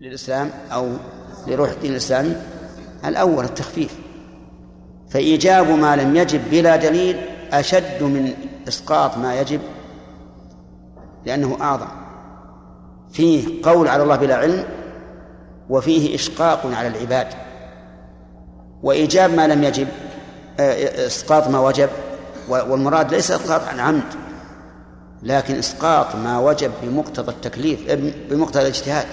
للإسلام أو لروح الدين الإسلامي؟ الأول التخفيف. فإيجاب ما لم يجب بلا دليل أشد من إسقاط ما يجب لأنه أعظم. فيه قول على الله بلا علم وفيه إشقاق على العباد. وإيجاب ما لم يجب آه، إسقاط ما وجب. والمراد ليس إسقاط عن عمد لكن إسقاط ما وجب بمقتضى التكليف بمقتضى الاجتهاد.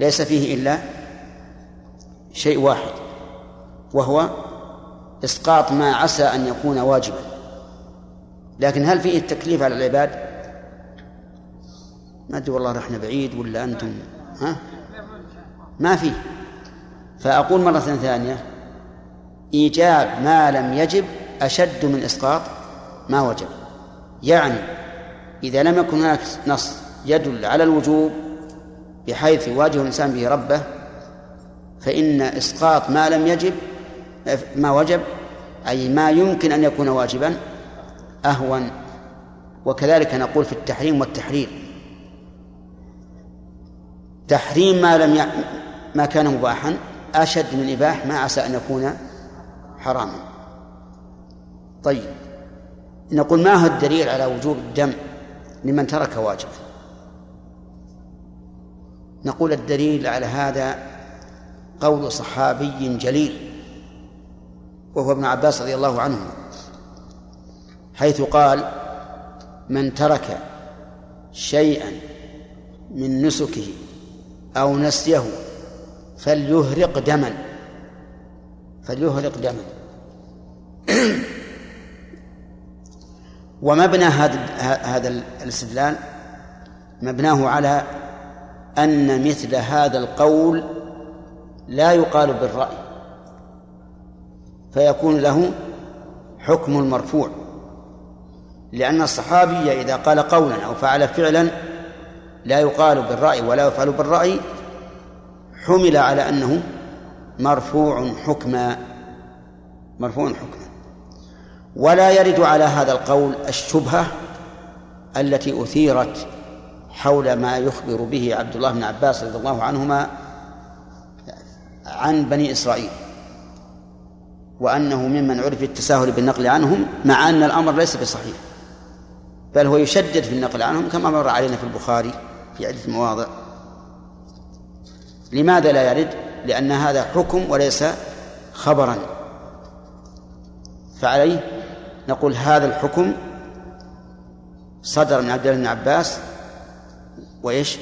ليس فيه إلا شيء واحد وهو إسقاط ما عسى أن يكون واجبا لكن هل فيه التكليف على العباد؟ ما أدري والله رحنا بعيد ولا أنتم ها؟ ما فيه فأقول مرة ثانية إيجاب ما لم يجب أشد من إسقاط ما وجب يعني إذا لم يكن هناك نص يدل على الوجوب بحيث يواجه الإنسان به ربه فإن إسقاط ما لم يجب ما وجب أي ما يمكن أن يكون واجبا أهون. وكذلك نقول في التحريم والتحرير. تحريم ما لم ي... ما كان مباحا أشد من إباح ما عسى أن يكون حراما. طيب نقول ما هو الدليل على وجوب الدم لمن ترك واجبا؟ نقول الدليل على هذا قول صحابي جليل وهو ابن عباس رضي الله عنه حيث قال من ترك شيئا من نسكه أو نسيه فليهرق دما. فليهرق دما. ومبنى هذا هذا الاستدلال مبناه على أن مثل هذا القول لا يقال بالرأي فيكون له حكم المرفوع لأن الصحابي إذا قال قولا أو فعل فعلا لا يقال بالرأي ولا يفعل بالرأي حمل على أنه مرفوع حكما مرفوع حكما. ولا يرد على هذا القول الشبهة التي أثيرت حول ما يخبر به عبد الله بن عباس رضي الله عنهما عن بني إسرائيل وأنه ممن عرف التساهل بالنقل عنهم مع أن الأمر ليس بصحيح بل هو يشدد في النقل عنهم كما مر علينا في البخاري في عدة مواضع لماذا لا يرد؟ لأن هذا حكم وليس خبرا فعليه نقول هذا الحكم صدر من عبد الله بن عباس وإيش؟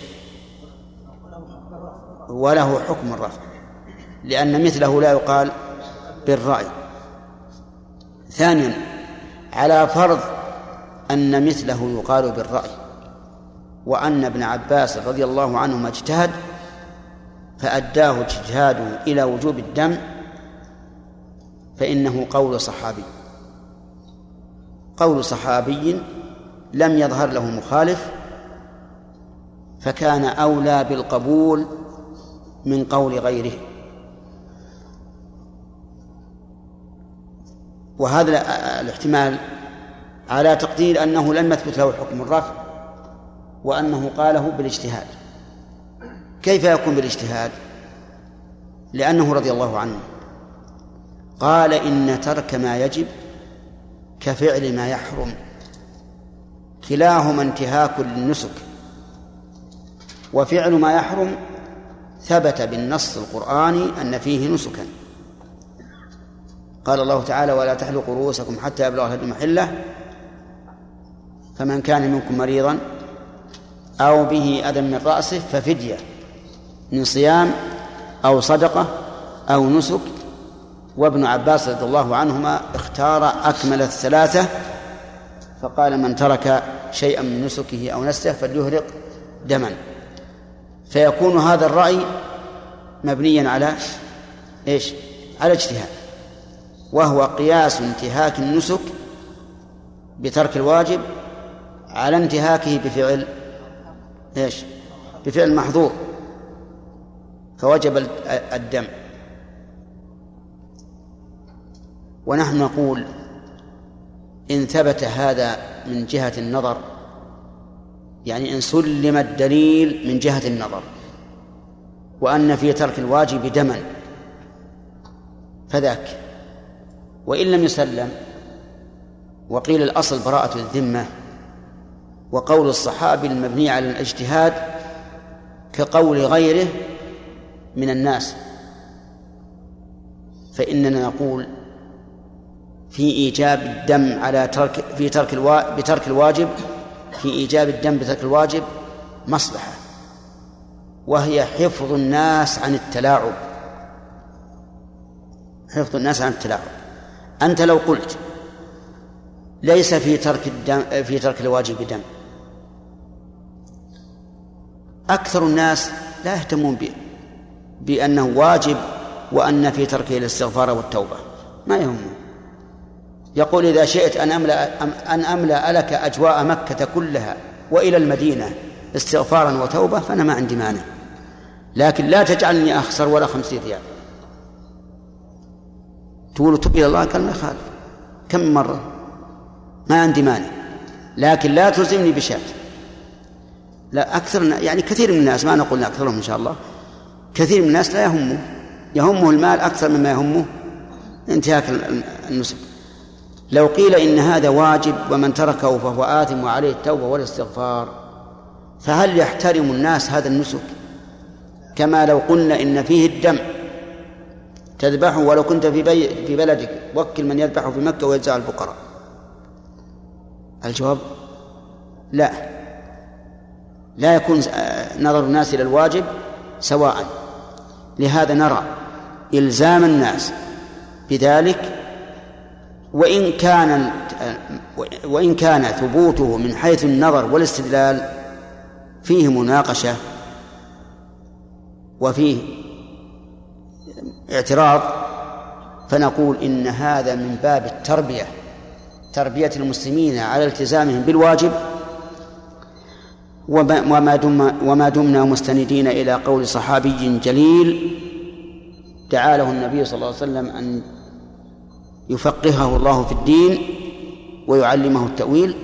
وله حكم الرفع لأن مثله لا يقال بالرأي. ثانيا على فرض أن مثله يقال بالرأي وأن ابن عباس رضي الله عنهما اجتهد فأداه اجتهاده إلى وجوب الدم فإنه قول صحابي. قول صحابي لم يظهر له مخالف فكان أولى بالقبول من قول غيره. وهذا الاحتمال على تقدير أنه لم يثبت له حكم الرفع وأنه قاله بالاجتهاد. كيف يكون بالاجتهاد؟ لأنه رضي الله عنه قال إن ترك ما يجب كفعل ما يحرم. كلاهما انتهاك للنسك. وفعل ما يحرم ثبت بالنص القرآني أن فيه نسكا. قال الله تعالى ولا تحلقوا رؤوسكم حتى يبلغ الهدي محلة فمن كان منكم مريضا أو به أذى من رأسه ففدية من صيام أو صدقة أو نسك. وابن عباس رضي الله عنهما اختار أكمل الثلاثة فقال من ترك شيئا من نسكه أو نسه فليهرق دما. فيكون هذا الرأي مبنيا على إيش؟ على اجتهاد وهو قياس انتهاك النسك بترك الواجب على انتهاكه بفعل إيش؟ بفعل محظور فوجب الدم ونحن نقول إن ثبت هذا من جهة النظر يعني إن سلم الدليل من جهة النظر وأن في ترك الواجب دما فذاك وإن لم يسلم وقيل الأصل براءة الذمة وقول الصحابي المبني على الاجتهاد كقول غيره من الناس فإننا نقول في إيجاب الدم على ترك في ترك. بترك الواجب في إيجاب الدم بترك الواجب مصلحة وهي حفظ الناس عن التلاعب. حفظ الناس عن التلاعب. أنت لو قلت ليس في ترك الدم في ترك الواجب دم. أكثر الناس لا يهتمون به بأنه واجب وأن في تركه الاستغفار والتوبة. ما يهمه. يقول إذا شئت أن أملأ أن أملأ لك أجواء مكة كلها وإلى المدينة استغفارا وتوبة فأنا ما عندي مانع. لكن لا تجعلني أخسر ولا خمسين ريال. تقول تب إلى الله؟ قال ما يخالف كم مرة؟ ما عندي مانع. لكن لا تلزمني بشات لا أكثر يعني كثير من الناس ما نقول أكثرهم إن شاء الله كثير من الناس لا يهمه. يهمه المال أكثر مما يهمه انتهاك النسك لو قيل إن هذا واجب ومن تركه فهو آثم وعليه التوبة والاستغفار فهل يحترم الناس هذا النسك؟ كما لو قلنا إن فيه الدم تذبحه ولو كنت في بي في بلدك وكل من يذبحه في مكة ويجزع الفقراء الجواب؟ لا. لا يكون نظر الناس إلى الواجب سواء. لهذا نرى إلزام الناس بذلك وإن كان وإن كان ثبوته من حيث النظر والاستدلال فيه مناقشة وفيه اعتراض فنقول إن هذا من باب التربية تربية المسلمين على التزامهم بالواجب وما دم وما دمنا مستندين إلى قول صحابي جليل دعا له النبي صلى الله عليه وسلم أن يفقهه الله في الدين ويعلمه التأويل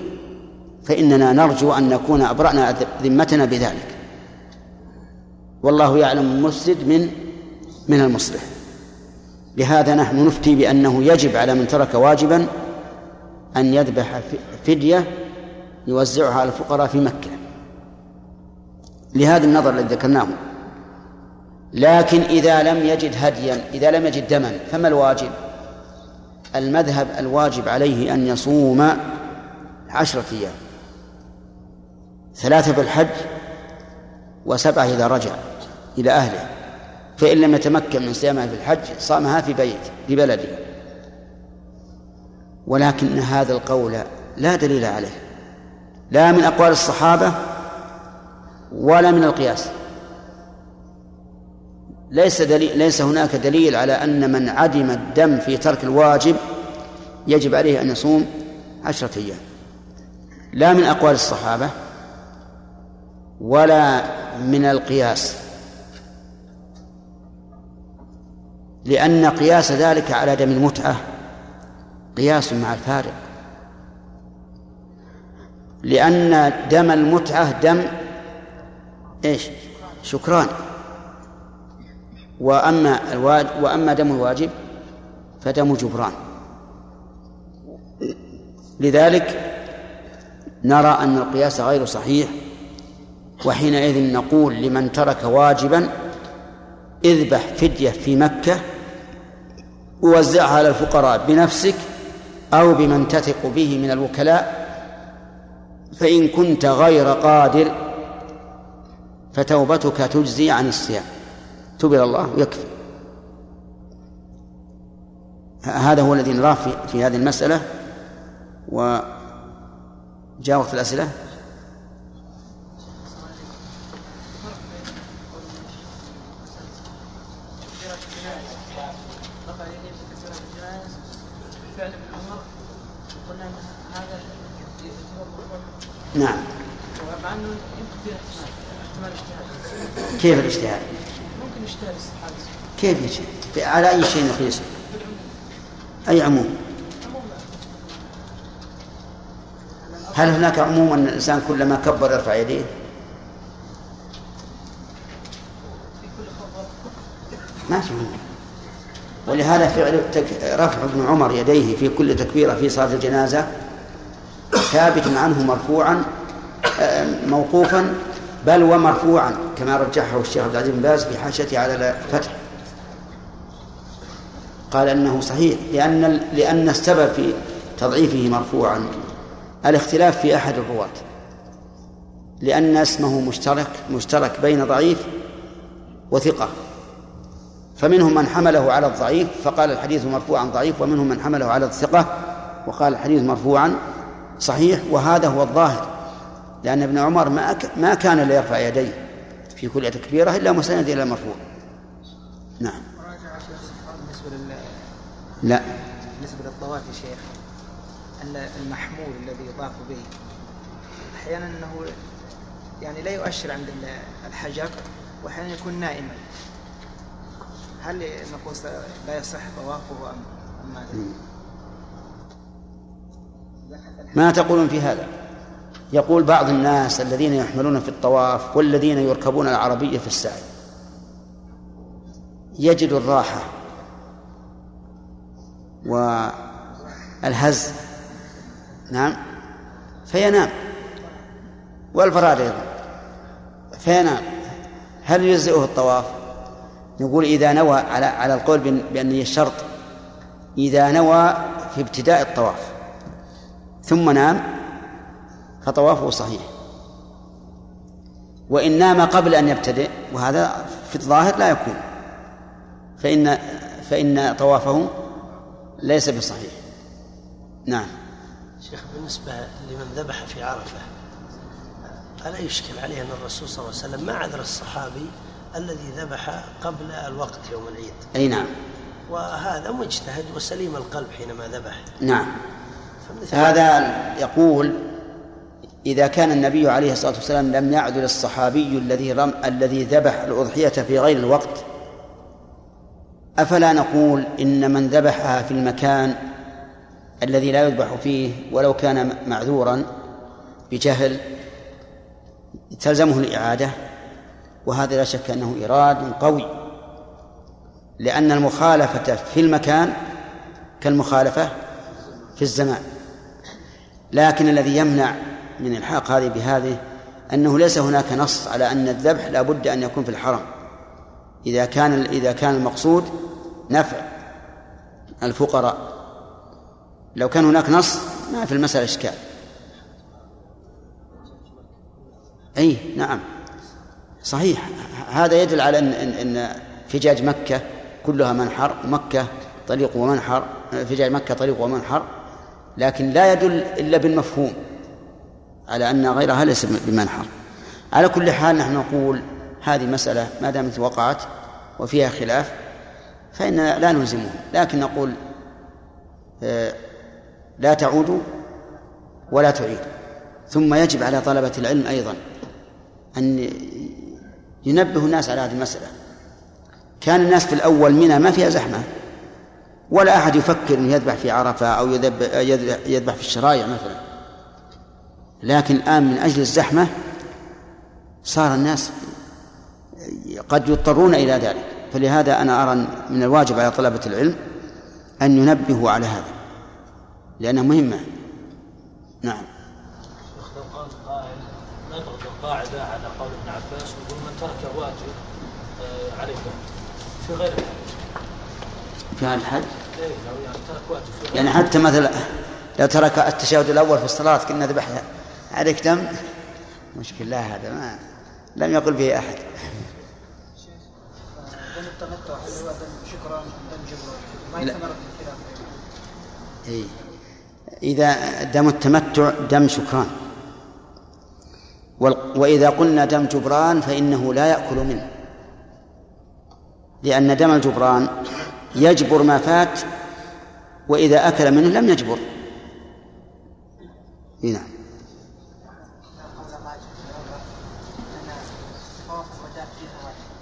فإننا نرجو أن نكون أبرأنا ذمتنا بذلك. والله يعلم المفسد من من المصلح. لهذا نحن نفتي بأنه يجب على من ترك واجبا أن يذبح فدية يوزعها على الفقراء في مكة. لهذا النظر الذي ذكرناه. لكن إذا لم يجد هديا إذا لم يجد دما فما الواجب؟ المذهب الواجب عليه أن يصوم عشرة أيام. ثلاثة في الحج وسبعة إذا رجع إلى أهله. فإن لم يتمكن من صيامها في الحج صامها في بيت في بلده. ولكن هذا القول لا دليل عليه. لا من أقوال الصحابة ولا من القياس. ليس دليل ليس هناك دليل على أن من عدم الدم في ترك الواجب يجب عليه أن يصوم عشرة أيام. لا من أقوال الصحابة ولا من القياس. لأن قياس ذلك على دم المتعة قياس مع الفارق. لأن دم المتعة دم إيش؟ شكران. وأما وأما دم الواجب فدم جبران. لذلك نرى أن القياس غير صحيح وحينئذ نقول لمن ترك واجبا اذبح فدية في مكة ووزعها على الفقراء بنفسك أو بمن تثق به من الوكلاء فإن كنت غير قادر فتوبتك تجزي عن الصيام. تب إلى الله ويكفي هذا هو الذي نراه في, في هذه المسألة. وجاء وقت الأسئلة. نعم. كيف الاجتهاد؟ كيف يجتهد؟ على أي شيء يقيسه؟ أي عموم؟ هل هناك عموم أن الإنسان كلما كبر يرفع يديه؟ ما في ولهذا فعل رفع ابن عمر يديه في كل تكبيرة في صلاة الجنازة ثابت عنه مرفوعا آه، موقوفا بل ومرفوعا كما رجحه الشيخ عبد العزيز بن باز في حاشته على الفتح قال إنه صحيح لأن لأن السبب في تضعيفه مرفوعا. الاختلاف في أحد الرواة. لأن اسمه مشترك مشترك بين ضعيف وثقة. فمنهم من حمله على الضعيف فقال الحديث مرفوعا ضعيف ومنهم من حمله على الثقة وقال الحديث مرفوعا صحيح وهذا هو الظاهر. لأن ابن عمر ما ما كان ليرفع يديه في كل تكبيرة إلا مسند إلى المرفوع نعم. لا بالنسبة للطواف يا شيخ المحمول الذي يطاف به أحيانا أنه يعني لا يؤشر عند الحجر وأحيانا يكون نائما هل نقول لا يصح طوافه أم ماذا؟ ما تقولون في هذا؟ يقول بعض الناس الذين يحملون في الطواف والذين يركبون العربية في السعي يجد الراحة والهز. نعم. فينام. والفراد أيضا. فينام. هل يجزئه الطواف؟ نقول إذا نوى على على القول بأن الشرط إذا نوى في ابتداء الطواف. ثم نام فطوافه صحيح. وإن نام قبل أن يبتدئ وهذا في الظاهر لا يكون. فإن فإن طوافه ليس بصحيح. نعم. شيخ بالنسبة لمن ذبح في عرفة ألا يشكل عليه أن الرسول صلى الله عليه وسلم ما عذر الصحابي الذي ذبح قبل الوقت يوم العيد. أي نعم. وهذا مجتهد وسليم القلب حينما ذبح. نعم. هذا يقول إذا كان النبي عليه الصلاة والسلام لم يعدل الصحابي الذي رم الذي ذبح الأضحية في غير الوقت أفلا نقول إن من ذبحها في المكان الذي لا يذبح فيه ولو كان معذورا بجهل تلزمه الإعادة وهذا لا شك أنه إراد قوي لأن المخالفة في المكان كالمخالفة في الزمان. لكن الذي يمنع من إلحاق هذه بهذه أنه ليس هناك نص على أن الذبح لا بد أن يكون في الحرم. إذا كان إذا كان المقصود نفع الفقراء. لو كان هناك نص ما في المسألة إشكال. أي نعم. صحيح. هذا يدل على أن أن, إن فجاج مكة كلها منحر ومكة طريق ومنحر فجاج مكة طريق ومنحر لكن لا يدل إلا بالمفهوم على أن غيرها ليس بمنحر. على كل حال نحن نقول هذه مسألة ما دامت وقعت وفيها خلاف فإننا لا نلزمهم لكن نقول آه، لا تعودوا ولا تعيدوا ثم يجب على طلبة العلم أيضا أن ينبه الناس على هذه المسألة. كان الناس في الأول منى ما فيها زحمة ولا أحد يفكر أن يذبح في عرفة أو يذبح في الشرايع مثلا. لكن الآن من أجل الزحمة صار الناس قد يضطرون إلى ذلك. فلهذا أنا أرى من الواجب على طلبة العلم أن ينبهوا على هذا لأنها مهمة. نعم. لو قال قائل نضرب القاعدة على قول ابن عباس ويقول من ترك واجب آه، عليه في غير الحج. في هذا الحج؟ إيه لو يعني ترك واجب يعني حتى مثلا لو ترك التشهد الأول في الصلاة كنا ذبحنا عليك دم؟ مشكلة هذا ما لم يقل به أحد. التمتع هل هو دم شكرا. دم جبران ما ثمرة الخلاف. إذا دم التمتع دم شكران. وإذا قلنا دم جبران فإنه لا يأكل منه. لأن دم الجبران يجبر ما فات وإذا أكل منه لم يجبر. نعم.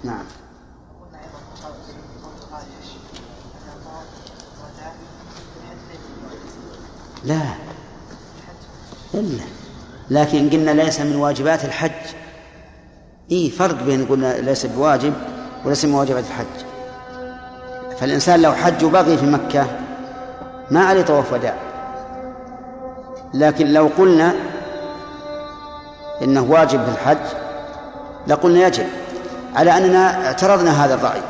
نعم. لا. إلا. لكن قلنا ليس من واجبات الحج. إيه فرق بين قلنا ليس بواجب وليس من واجبات الحج. فالإنسان لو حج وبقي في مكة ما عليه طواف وداع. لكن لو قلنا إنه واجب في الحج لقلنا يجب. على أننا اعترضنا هذا الرأي.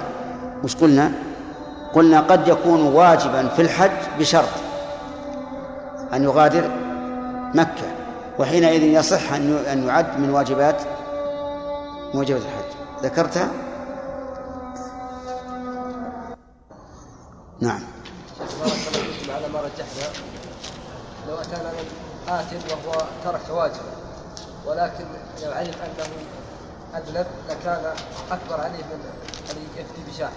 وش قلنا؟ قلنا قد يكون واجبا في الحج بشرط أن يغادر مكة وحينئذ يصح أن يعد من واجبات موجبة الحج. ذكرتها؟ نعم. على ما رجحنا لو أتانا من آت وهو ترك واجبا ولكن لو علم أنه أذنب لكان أكبر عليه من أن يفتي بشاحن.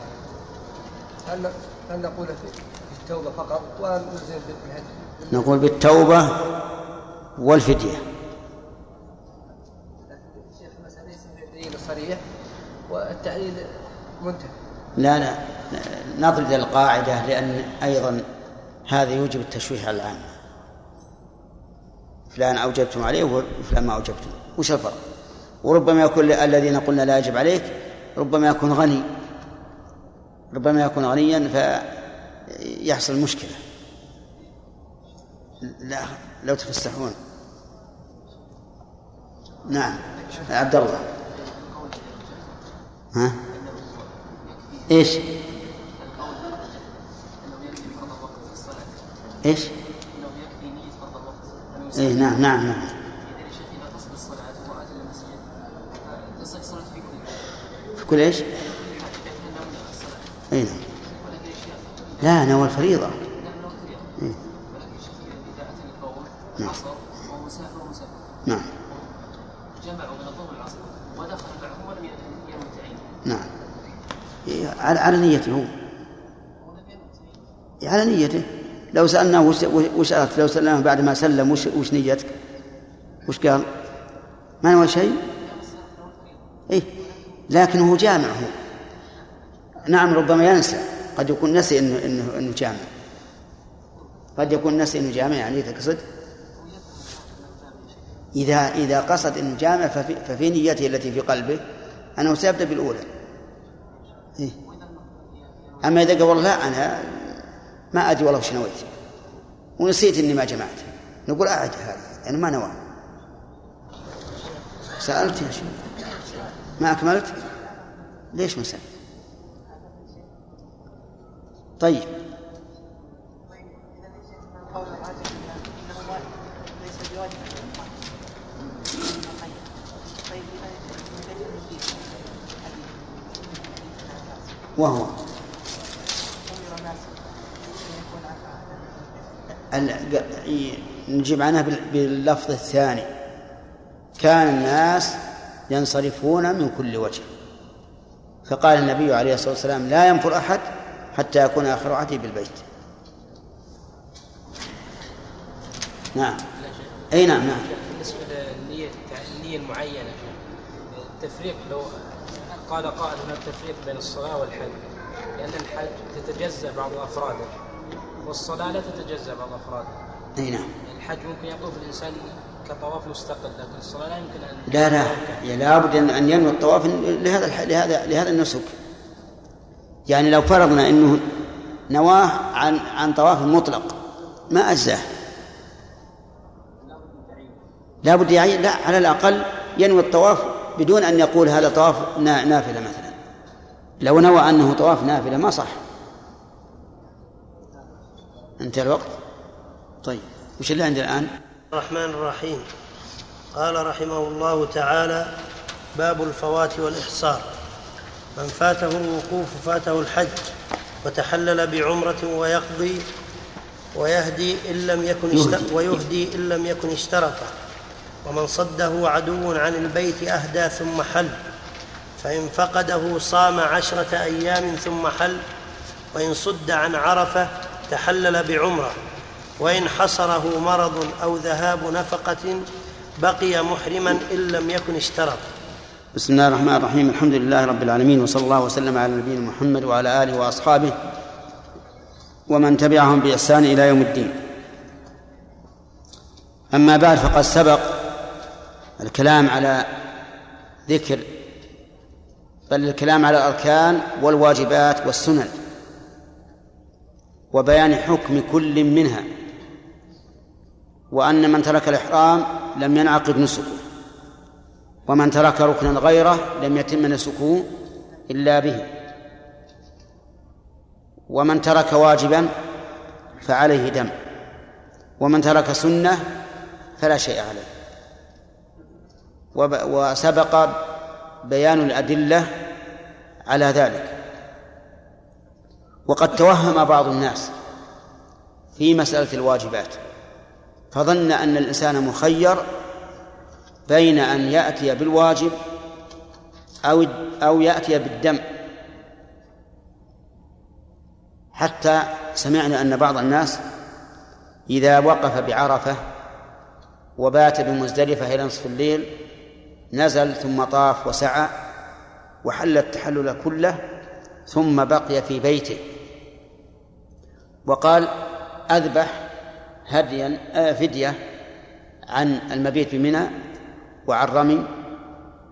هل هل نقول في التوبة فقط ونلزم بالهدي؟ نقول بالتوبة والفدية. الشيخ المسألة ليس والتعليل منتهي. لا لا نضرب القاعدة لأن أيضا هذا يوجب التشويش على العامة. فلان أوجبتم عليه وفلان ما أوجبتم. وش الفرق؟ وربما يكون الذين قلنا لا يجب عليك ربما يكون غني. ربما يكون غنيا فيحصل مشكلة. لا لو تفسحون. نعم. عبد الله ها؟ إيش؟ إيش؟ إيه نعم نعم نعم. في كل إيش؟ اي نعم لا نوى الفريضة إيه؟ نعم. نعم. جمعوا من الظهر والعصر ودخل بعضهم ولم ينوي نعم. إيه، على نيته. هو على نيته. لو سألناه وش, وش أردت؟ لو سألناه بعد ما سلم وش, وش نيتك؟ وش قال؟ ما نوى شيء؟ إيه. لكن هو جامع هو. نعم ربما ينسى. قد يكون نسي انه انه إنه جامع. قد يكون نسي إنه جامع يعني تقصد إذا إذا قصد انه جامع ففي, ففي نيته التي في قلبه انه سيبدا بالأولى. إيه؟ أما إذا قال والله أنا ما أدري والله وش نويت ونسيت إني ما جمعت. نقول أعد هذا يعني ما نوى. سألت يا شيخ. ما أكملت؟ ليش ما سألت؟ طيب. وهو نجيب عنها باللفظ الثاني. كان الناس ينصرفون من كل وجه. فقال النبي عليه الصلاة والسلام لا ينفر أحد حتى يكون آخر عهده بالبيت. نعم. أي نعم نعم. بالنسبة للنية النية المعينة التفريق لو قال قائل هناك تفريق بين الصلاة والحج؟ لأن الحج تتجزأ بعض أفراده والصلاة لا تتجزأ بعض أفراده. أي نعم. الحج ممكن يطوف الإنسان كطواف مستقل لكن الصلاة لا يمكن أن لا لا. لابد أن ينوي الطواف لهذا لهذا لهذا النسك. يعني لو فرضنا إنه نواه عن عن طواف مطلق ما أجزأه؟ لا بد يعين. لا على الأقل ينوي الطواف بدون أن يقول هذا طواف نافلة مثلا. لو نوى أنه طواف نافلة ما صح. انتهى الوقت؟ طيب. وش اللي عندنا الآن؟ الرحمن الرحيم. قال رحمه الله تعالى باب الفوات والإحصار. من فاته الوقوف فاته الحج وتحلل بعمرة ويقضي ويهدي إن لم يكن ويهدي إن لم يكن اشترطه ومن صده عدو عن البيت أهدى ثم حل فإن فقده صام عشرة أيام ثم حل وإن صد عن عرفة تحلل بعمرة وإن حصره مرض أو ذهاب نفقة بقي محرما إن لم يكن اشترط. بسم الله الرحمن الرحيم الحمد لله رب العالمين وصلى الله وسلم على نبينا محمد وعلى آله وأصحابه ومن تبعهم بإحسان إلى يوم الدين. أما بعد فقد سبق الكلام على ذكر بل الكلام على الأركان والواجبات والسنن وبيان حكم كل منها وأن من ترك الإحرام لم ينعقد نسكه ومن ترك ركنا غيره لم يتم نسكه إلا به ومن ترك واجبا فعليه دم ومن ترك سنة فلا شيء عليه. وسبق بيان الأدلة على ذلك. وقد توهم بعض الناس في مسألة الواجبات فظن أن الإنسان مخير بين أن يأتي بالواجب أو أو يأتي بالدم. حتى سمعنا أن بعض الناس إذا وقف بعرفة وبات بمزدلفة إلى نصف الليل نزل ثم طاف وسعى وحل التحلل كله ثم بقي في بيته. وقال أذبح هديا آه، فدية عن المبيت بمنى وعن رمي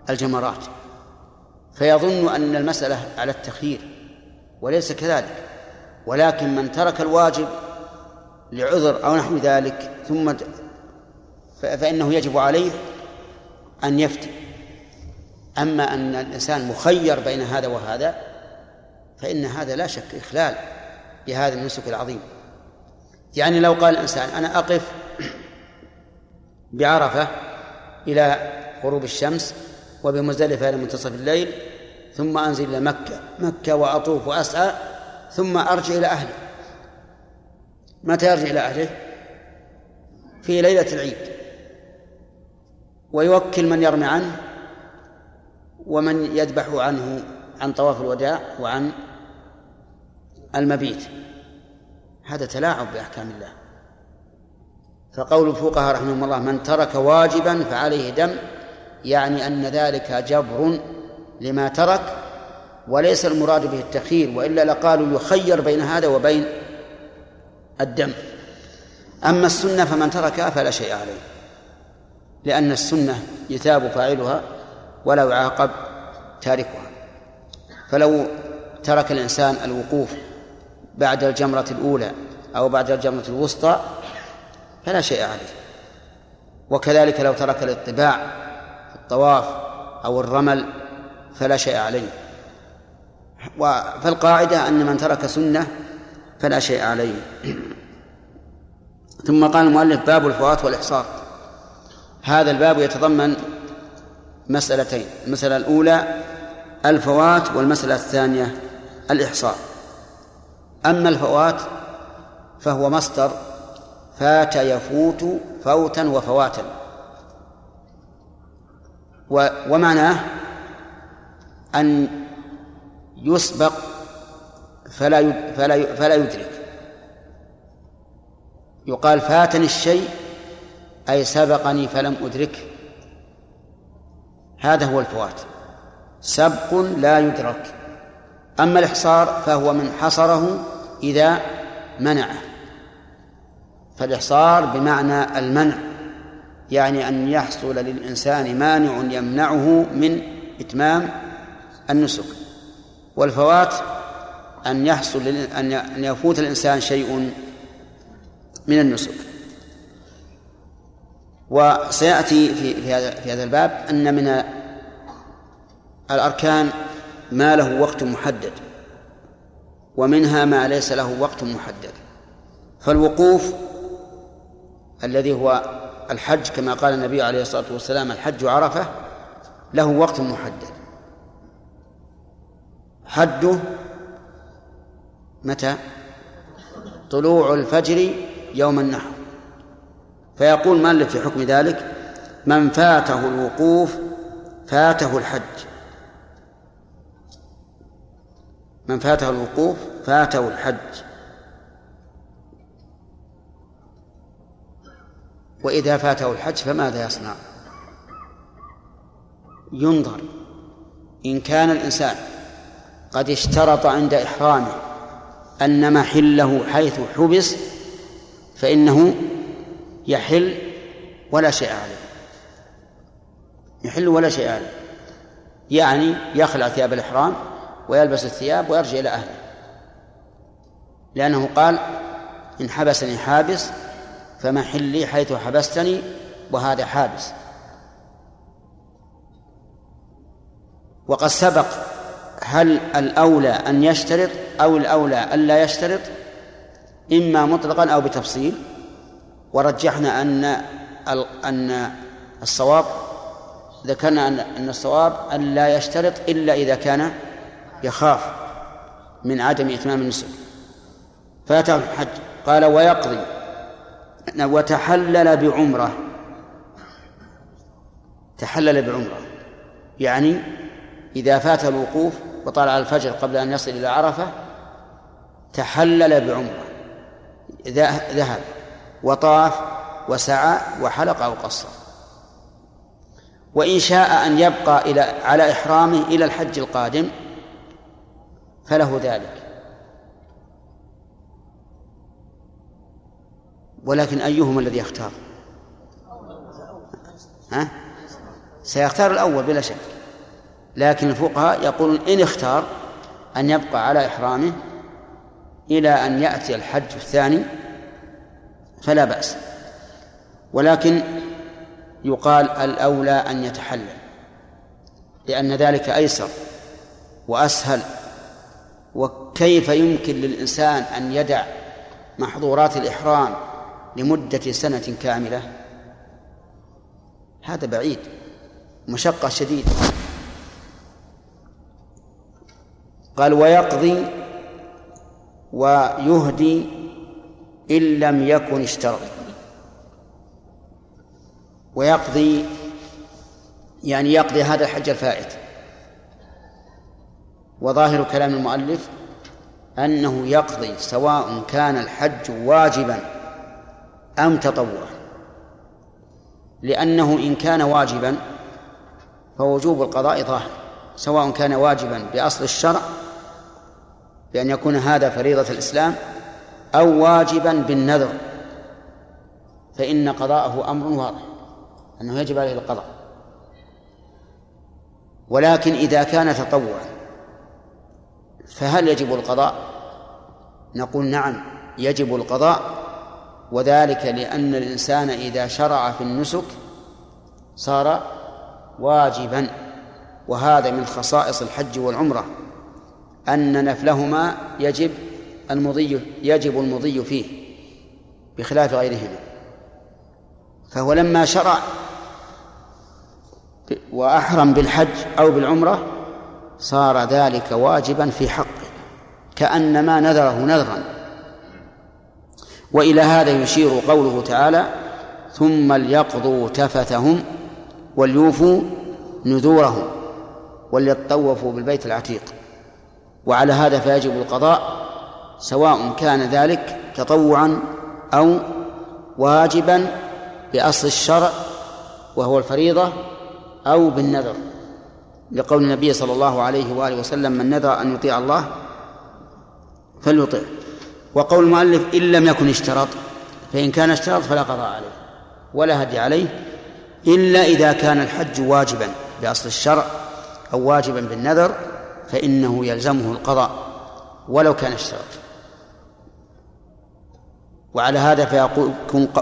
الجمرات. فيظن أن المسألة على التخيير وليس كذلك ولكن من ترك الواجب لعذر أو نحو ذلك ثم فإنه يجب عليه أن يفتي. أما أن الإنسان مخير بين هذا وهذا فإن هذا لا شك إخلال بهذا النسك العظيم. يعني لو قال الإنسان أنا أقف بعرفة إلى غروب الشمس وبمزدلفة إلى منتصف الليل ثم أنزل إلى مكة مكة وأطوف وأسعى ثم أرجع إلى أهلي. متى يرجع إلى أهله؟ في ليلة العيد. ويوكل من يرمي عنه ومن يذبح عنه عن طواف الوداع وعن المبيت. هذا تلاعب بأحكام الله. فقول الفقهاء رحمهم الله من ترك واجبا فعليه دم يعني أن ذلك جبر لما ترك وليس المراد به التخيير وإلا لقالوا يخير بين هذا وبين الدم. أما السنة فمن تركها فلا شيء عليه. لأن السنة يثاب فاعلها ولا يعاقب تاركها. فلو ترك الإنسان الوقوف بعد الجمرة الأولى أو بعد الجمرة الوسطى فلا شيء عليه. وكذلك لو ترك الاطباع في الطواف أو الرمل فلا شيء عليه. فالقاعدة أن من ترك سنة فلا شيء عليه. ثم قال المؤلف باب الفوات والإحصار. هذا الباب يتضمن مسألتين المسألة الأولى الفوات والمسألة الثانية الإحصار أما الفوات فهو مصدر فات يفوت فوتا وفواتا. ومعناه أن يسبق فلا فلا فلا يدرك. يقال فاتني الشيء أي سبقني فلم أدركه هذا هو الفوات. سبق لا يدرك. أما الإحصار فهو من حصره إذا منعه. فالإحصار بمعنى المنع يعني أن يحصل للإنسان مانع يمنعه من إتمام النسك. والفوات أن يحصل أن يفوت الإنسان شيء من النسك. وسيأتي في في هذا في هذا الباب أن من الأركان ما له وقت محدد ومنها ما ليس له وقت محدد. فالوقوف الذي هو الحج كما قال النبي عليه الصلاة والسلام الحج عرفة له وقت محدد. حده متى؟ طلوع الفجر يوم النحر. فيقول مالك في حكم ذلك من فاته الوقوف فاته الحج. من فاته الوقوف فاته الحج. وإذا فاته الحج فماذا يصنع؟ ينظر إن كان الإنسان قد اشترط عند إحرامه أن محله حيث حبس فإنه يحل ولا شيء عليه. يحل ولا شيء عليه. يعني يخلع ثياب الإحرام ويلبس الثياب ويرجع إلى أهله. لأنه قال إن حبسني حابس فمحلي حيث حبستني وهذا حابس. وقد سبق هل الأولى أن يشترط أو الأولى ألا يشترط؟ إما مطلقا أو بتفصيل. ورجحنا أن أن الصواب ذكرنا أن أن الصواب أن لا يشترط إلا إذا كان يخاف من عدم إتمام النسك. فأتاه الحج قال ويقضي. وتحلل بعمرة. تحلل بعمرة. يعني إذا فات الوقوف وطلع الفجر قبل أن يصل إلى عرفة تحلل بعمرة. ذهب. وطاف وسعى وحلق أو قصر. وإن شاء أن يبقى إلى على إحرامه إلى الحج القادم فله ذلك. ولكن أيهما الذي يختار؟ ها؟ سيختار الأول بلا شك. لكن الفقهاء يقولون إن اختار أن يبقى على إحرامه إلى أن يأتي الحج الثاني فلا بأس. ولكن يقال الأولى أن يتحلل لأن ذلك أيسر وأسهل وكيف يمكن للإنسان أن يدع محظورات الإحرام لمدة سنة كاملة؟ هذا بعيد مشقة شديدة. قال ويقضي ويهدي إن لم يكن اشترط. ويقضي يعني يقضي هذا الحج الفائت. وظاهر كلام المؤلف أنه يقضي سواء كان الحج واجبا أم تطوعا. لأنه إن كان واجبا فوجوب القضاء ظاهر. سواء كان واجبا بأصل الشرع بأن يكون هذا فريضة الإسلام أو واجبا بالنذر فإن قضاءه أمر واضح أنه يجب عليه القضاء. ولكن إذا كان تطوعا فهل يجب القضاء؟ نقول نعم يجب القضاء وذلك لأن الإنسان إذا شرع في النسك صار واجبا. وهذا من خصائص الحج والعمرة أن نفلهما يجب المضي يجب المضي فيه بخلاف غيرهما. فهو لما شرع وأحرم بالحج أو بالعمرة صار ذلك واجبا في حقه كأنما نذره نذرا. وإلى هذا يشير قوله تعالى ثم ليقضوا تفثهم وليوفوا نذورهم وليطوفوا بالبيت العتيق وعلى هذا فيجب القضاء سواء كان ذلك تطوعا أو واجبا بأصل الشرع وهو الفريضة أو بالنذر. لقول النبي صلى الله عليه وآله وسلم من نذر أن يطيع الله فليطع وقول المؤلف إن لم يكن اشترط فإن كان اشترط فلا قضاء عليه ولا هدي عليه إلا إذا كان الحج واجبا بأصل الشرع أو واجبا بالنذر فإنه يلزمه القضاء ولو كان اشترط. وعلى هذا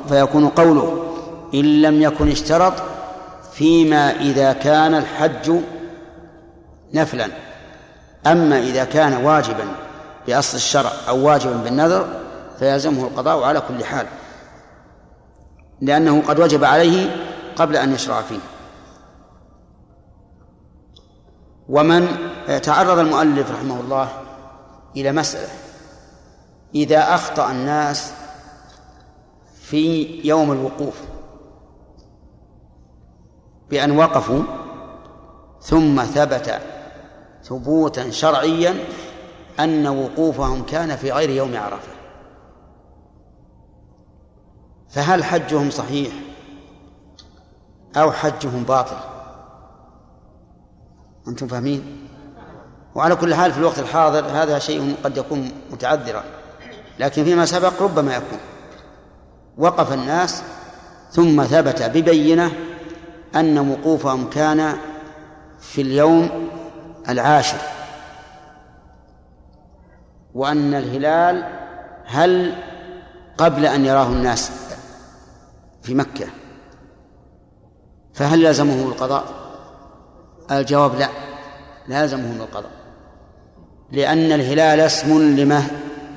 فيكون, قوله إن لم يكن اشترط فيما إذا كان الحج نفلا. أما إذا كان واجبا بأصل الشرع أو واجبا بالنذر فيلزمه القضاء على كل حال لأنه قد وجب عليه قبل أن يشرع فيه. ومن تعرض المؤلف رحمه الله إلى مسألة إذا أخطأ الناس في يوم الوقوف. بأن وقفوا ثم ثبت ثبوتا شرعيا أن وقوفهم كان في غير يوم عرفة. فهل حجهم صحيح أو حجهم باطل؟ أنتم فاهمين؟ وعلى كل حال في الوقت الحاضر هذا شيء قد يكون متعذرا لكن فيما سبق ربما يكون. وقف الناس ثم ثبت ببينة أن وقوفهم كان في اليوم العاشر. وأن الهلال هل قبل أن يراه الناس في مكة؟ فهل لازمه القضاء؟ الجواب لا لازمه القضاء. لأن الهلال اسم لما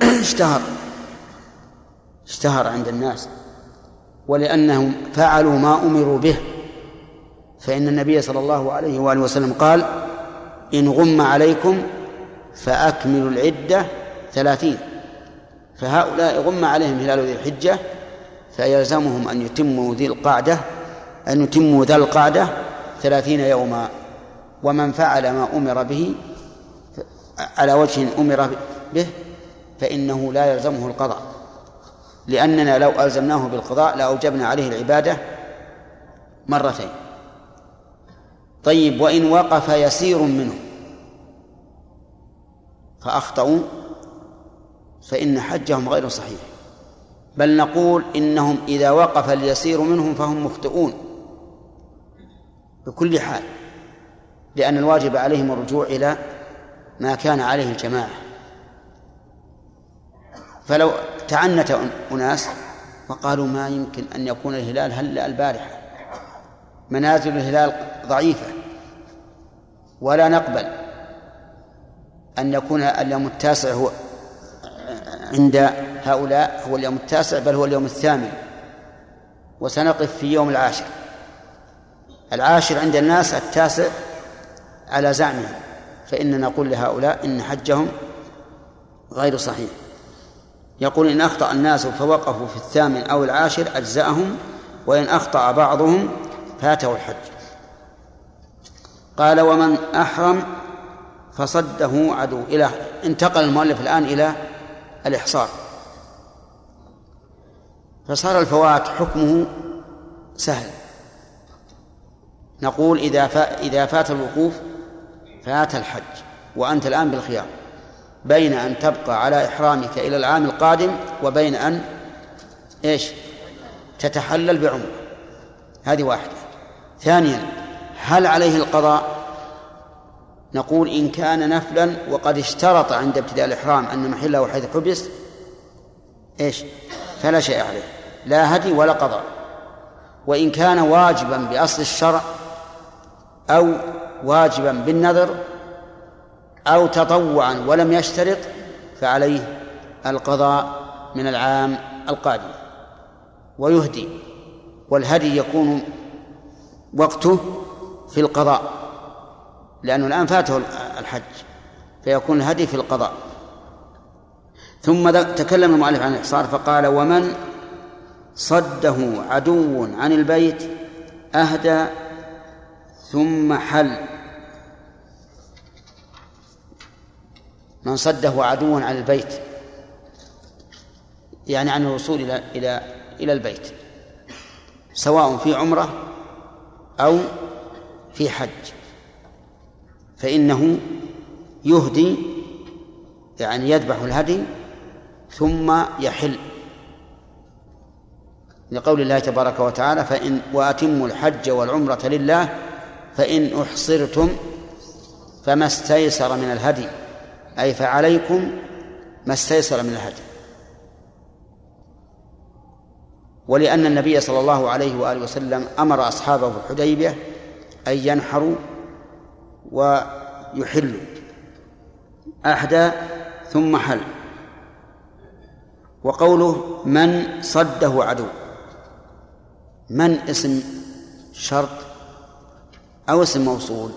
اشتهر اشتهر عند الناس. ولأنهم فعلوا ما أمروا به. فإن النبي صلى الله عليه وآله وسلم قال إن غم عليكم فأكملوا العدة ثلاثين. فهؤلاء غم عليهم هلال ذي الحجة فيلزمهم أن يتموا ذي القعدة أن يتموا ذا القعدة ثلاثين يوما. ومن فعل ما أمر به على وجه أمر به فإنه لا يلزمه القضاء. لأننا لو ألزمناه بالقضاء لأوجبنا عليه العبادة مرتين. طيب وإن وقف يسير منه فأخطأوا فإن حجهم غير صحيح. بل نقول إنهم إذا وقف اليسير منهم فهم مخطئون بكل حال لأن الواجب عليهم الرجوع إلى ما كان عليه الجماعة. فلو تعنت أناس وقالوا ما يمكن أن يكون الهلال هلا البارحة. منازل الهلال ضعيفة. ولا نقبل أن يكون اليوم التاسع هو عند هؤلاء هو اليوم التاسع بل هو اليوم الثامن. وسنقف في يوم العاشر. العاشر عند الناس التاسع على زعمهم. فإننا نقول لهؤلاء إن حجهم غير صحيح. يقول إن أخطأ الناس فوقفوا في الثامن أو العاشر أجزأهم وإن أخطأ بعضهم فاته الحج. قال ومن أحرم فصده عدو. إلى انتقل المؤلف الآن إلى الإحصار. فصار الفوات حكمه سهل. نقول إذا إذا فات الوقوف فات الحج وأنت الآن بالخيار. بين أن تبقى على إحرامك إلى العام القادم وبين أن إيش؟ تتحلل بعمرة هذه واحدة. ثانيا هل عليه القضاء؟ نقول إن كان نفلا وقد اشترط عند ابتداء الإحرام أن محله حيث حبس إيش؟ فلا شيء عليه. لا هدي ولا قضاء. وإن كان واجبا بأصل الشرع أو واجبا بالنذر أو تطوعا ولم يشترط فعليه القضاء من العام القادم. ويهدي والهدي يكون وقته في القضاء لأنه الآن فاته الحج فيكون الهدي في القضاء. ثم تكلم المؤلف عن الإحصار فقال ومن صده عدو عن البيت أهدى ثم حل من صده عدو عن البيت يعني عن الوصول إلى إلى إلى البيت سواء في عمرة أو في حج. فإنه يهدي يعني يذبح الهدي ثم يحل. لقول الله تبارك وتعالى فإن وأتموا الحج والعمرة لله فإن أحصرتم فما استيسر من الهدي. أي فعليكم ما استيسر من الهدي. ولأن النبي صلى الله عليه وآله وسلم أمر أصحابه في الحديبية أن ينحروا ويحلوا أحدى ثم حل. وقوله من صده عدو. من اسم شرط أو اسم موصول.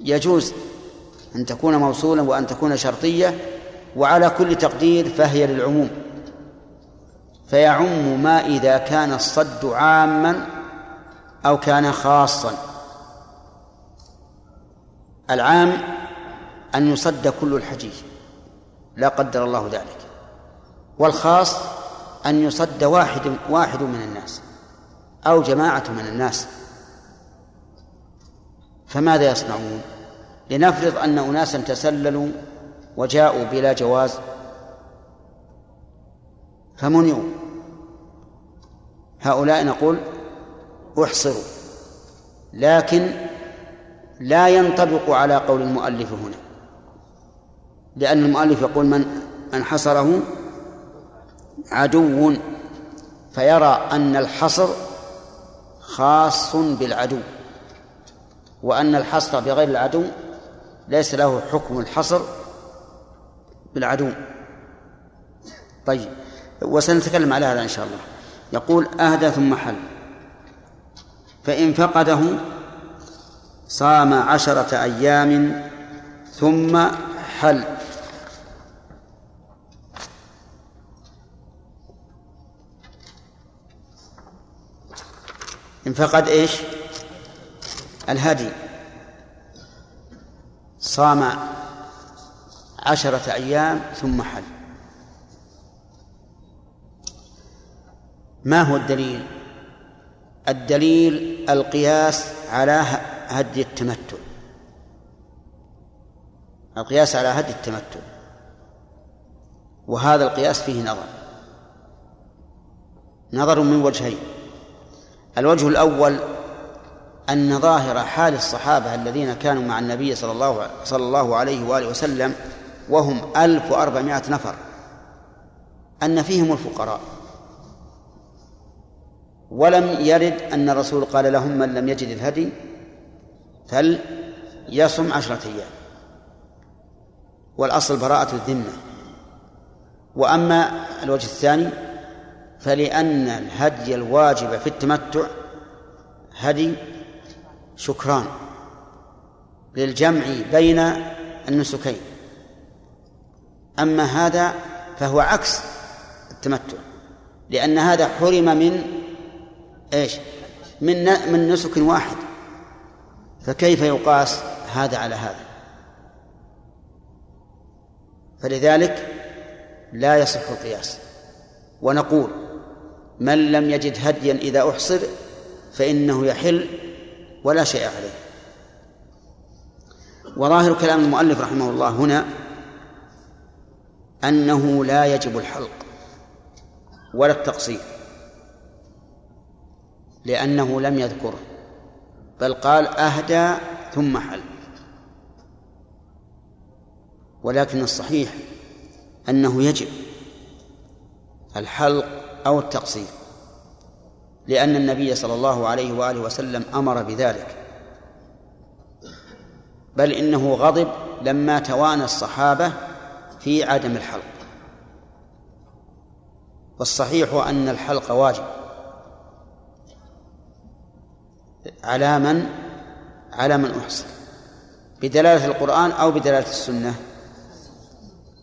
يجوز أن تكون موصولا وأن تكون شرطية وعلى كل تقدير فهي للعموم. فيعم ما إذا كان الصد عاما أو كان خاصا. العام أن يصد كل الحجيج. لا قدر الله ذلك. والخاص أن يصد واحد واحد من الناس أو جماعة من الناس. فماذا يصنعون؟ لنفرض أن أناسا تسللوا وجاءوا بلا جواز. فمنعوا. هؤلاء نقول أحصروا. لكن لا ينطبق على قول المؤلف هنا. لأن المؤلف يقول من من حصره عدو فيرى أن الحصر خاص بالعدو وأن الحصر بغير العدو ليس له حكم الحصر بالعدو. طيب وسنتكلم على هذا إن شاء الله. يقول أهدى ثم حل. فإن فقده صام عشرة أيام ثم حل. إن فقد إيش؟ الهدي. صام عشرة أيام ثم حل ما هو الدليل؟ الدليل القياس على هدي التمتع. القياس على هدي التمتع. وهذا القياس فيه نظر. نظر من وجهين. الوجه الأول أن ظاهر حال الصحابة الذين كانوا مع النبي صلى الله صلى الله عليه وآله وسلم وهم ألف وأربعمائة نفر أن فيهم الفقراء. ولم يرد أن الرسول قال لهم من لم يجد الهدي فليصم عشرة أيام. والأصل براءة الذمة. وأما الوجه الثاني فلأن الهدي الواجب في التمتع هدي شكران للجمع بين النسكين أما هذا فهو عكس التمتع لأن هذا حرم من إيش؟ من من نسك واحد فكيف يقاس هذا على هذا؟ فلذلك لا يصح القياس ونقول من لم يجد هديا إذا أحصر فإنه يحل ولا شيء عليه. وظاهر كلام المؤلف رحمه الله هنا أنه لا يجب الحلق ولا التقصير لأنه لم يذكره بل قال أهدى ثم حل. ولكن الصحيح أنه يجب الحلق أو التقصير. لأن النبي صلى الله عليه وآله وسلم أمر بذلك. بل إنه غضب لما توانى الصحابة في عدم الحلق. والصحيح أن الحلق واجب. على من؟ على من أحسن. بدلالة القرآن أو بدلالة السنة؟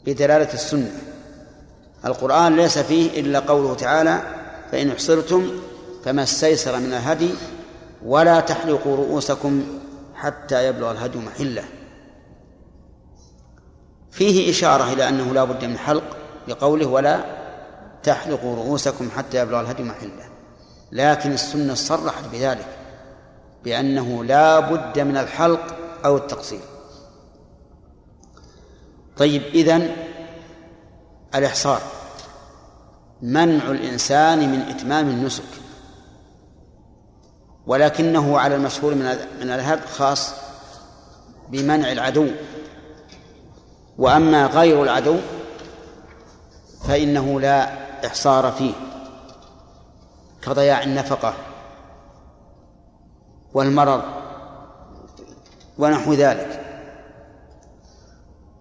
بدلالة السنة. القرآن ليس فيه إلا قوله تعالى فإن أحصرتم فما استيسر من الهدي ولا تحلقوا رؤوسكم حتى يبلغ الهدي محله. فيه إشارة إلى أنه لا بد من حلق بقوله ولا تحلقوا رؤوسكم حتى يبلغ الهدي محله. لكن السنة صرحت بذلك بأنه لا بد من الحلق أو التقصير. طيب إذن الإحصار. منع الإنسان من إتمام النسك. ولكنه على المشهور من من الهد خاص بمنع العدو. وأما غير العدو فإنه لا إحصار فيه كضياع النفقة والمرض ونحو ذلك.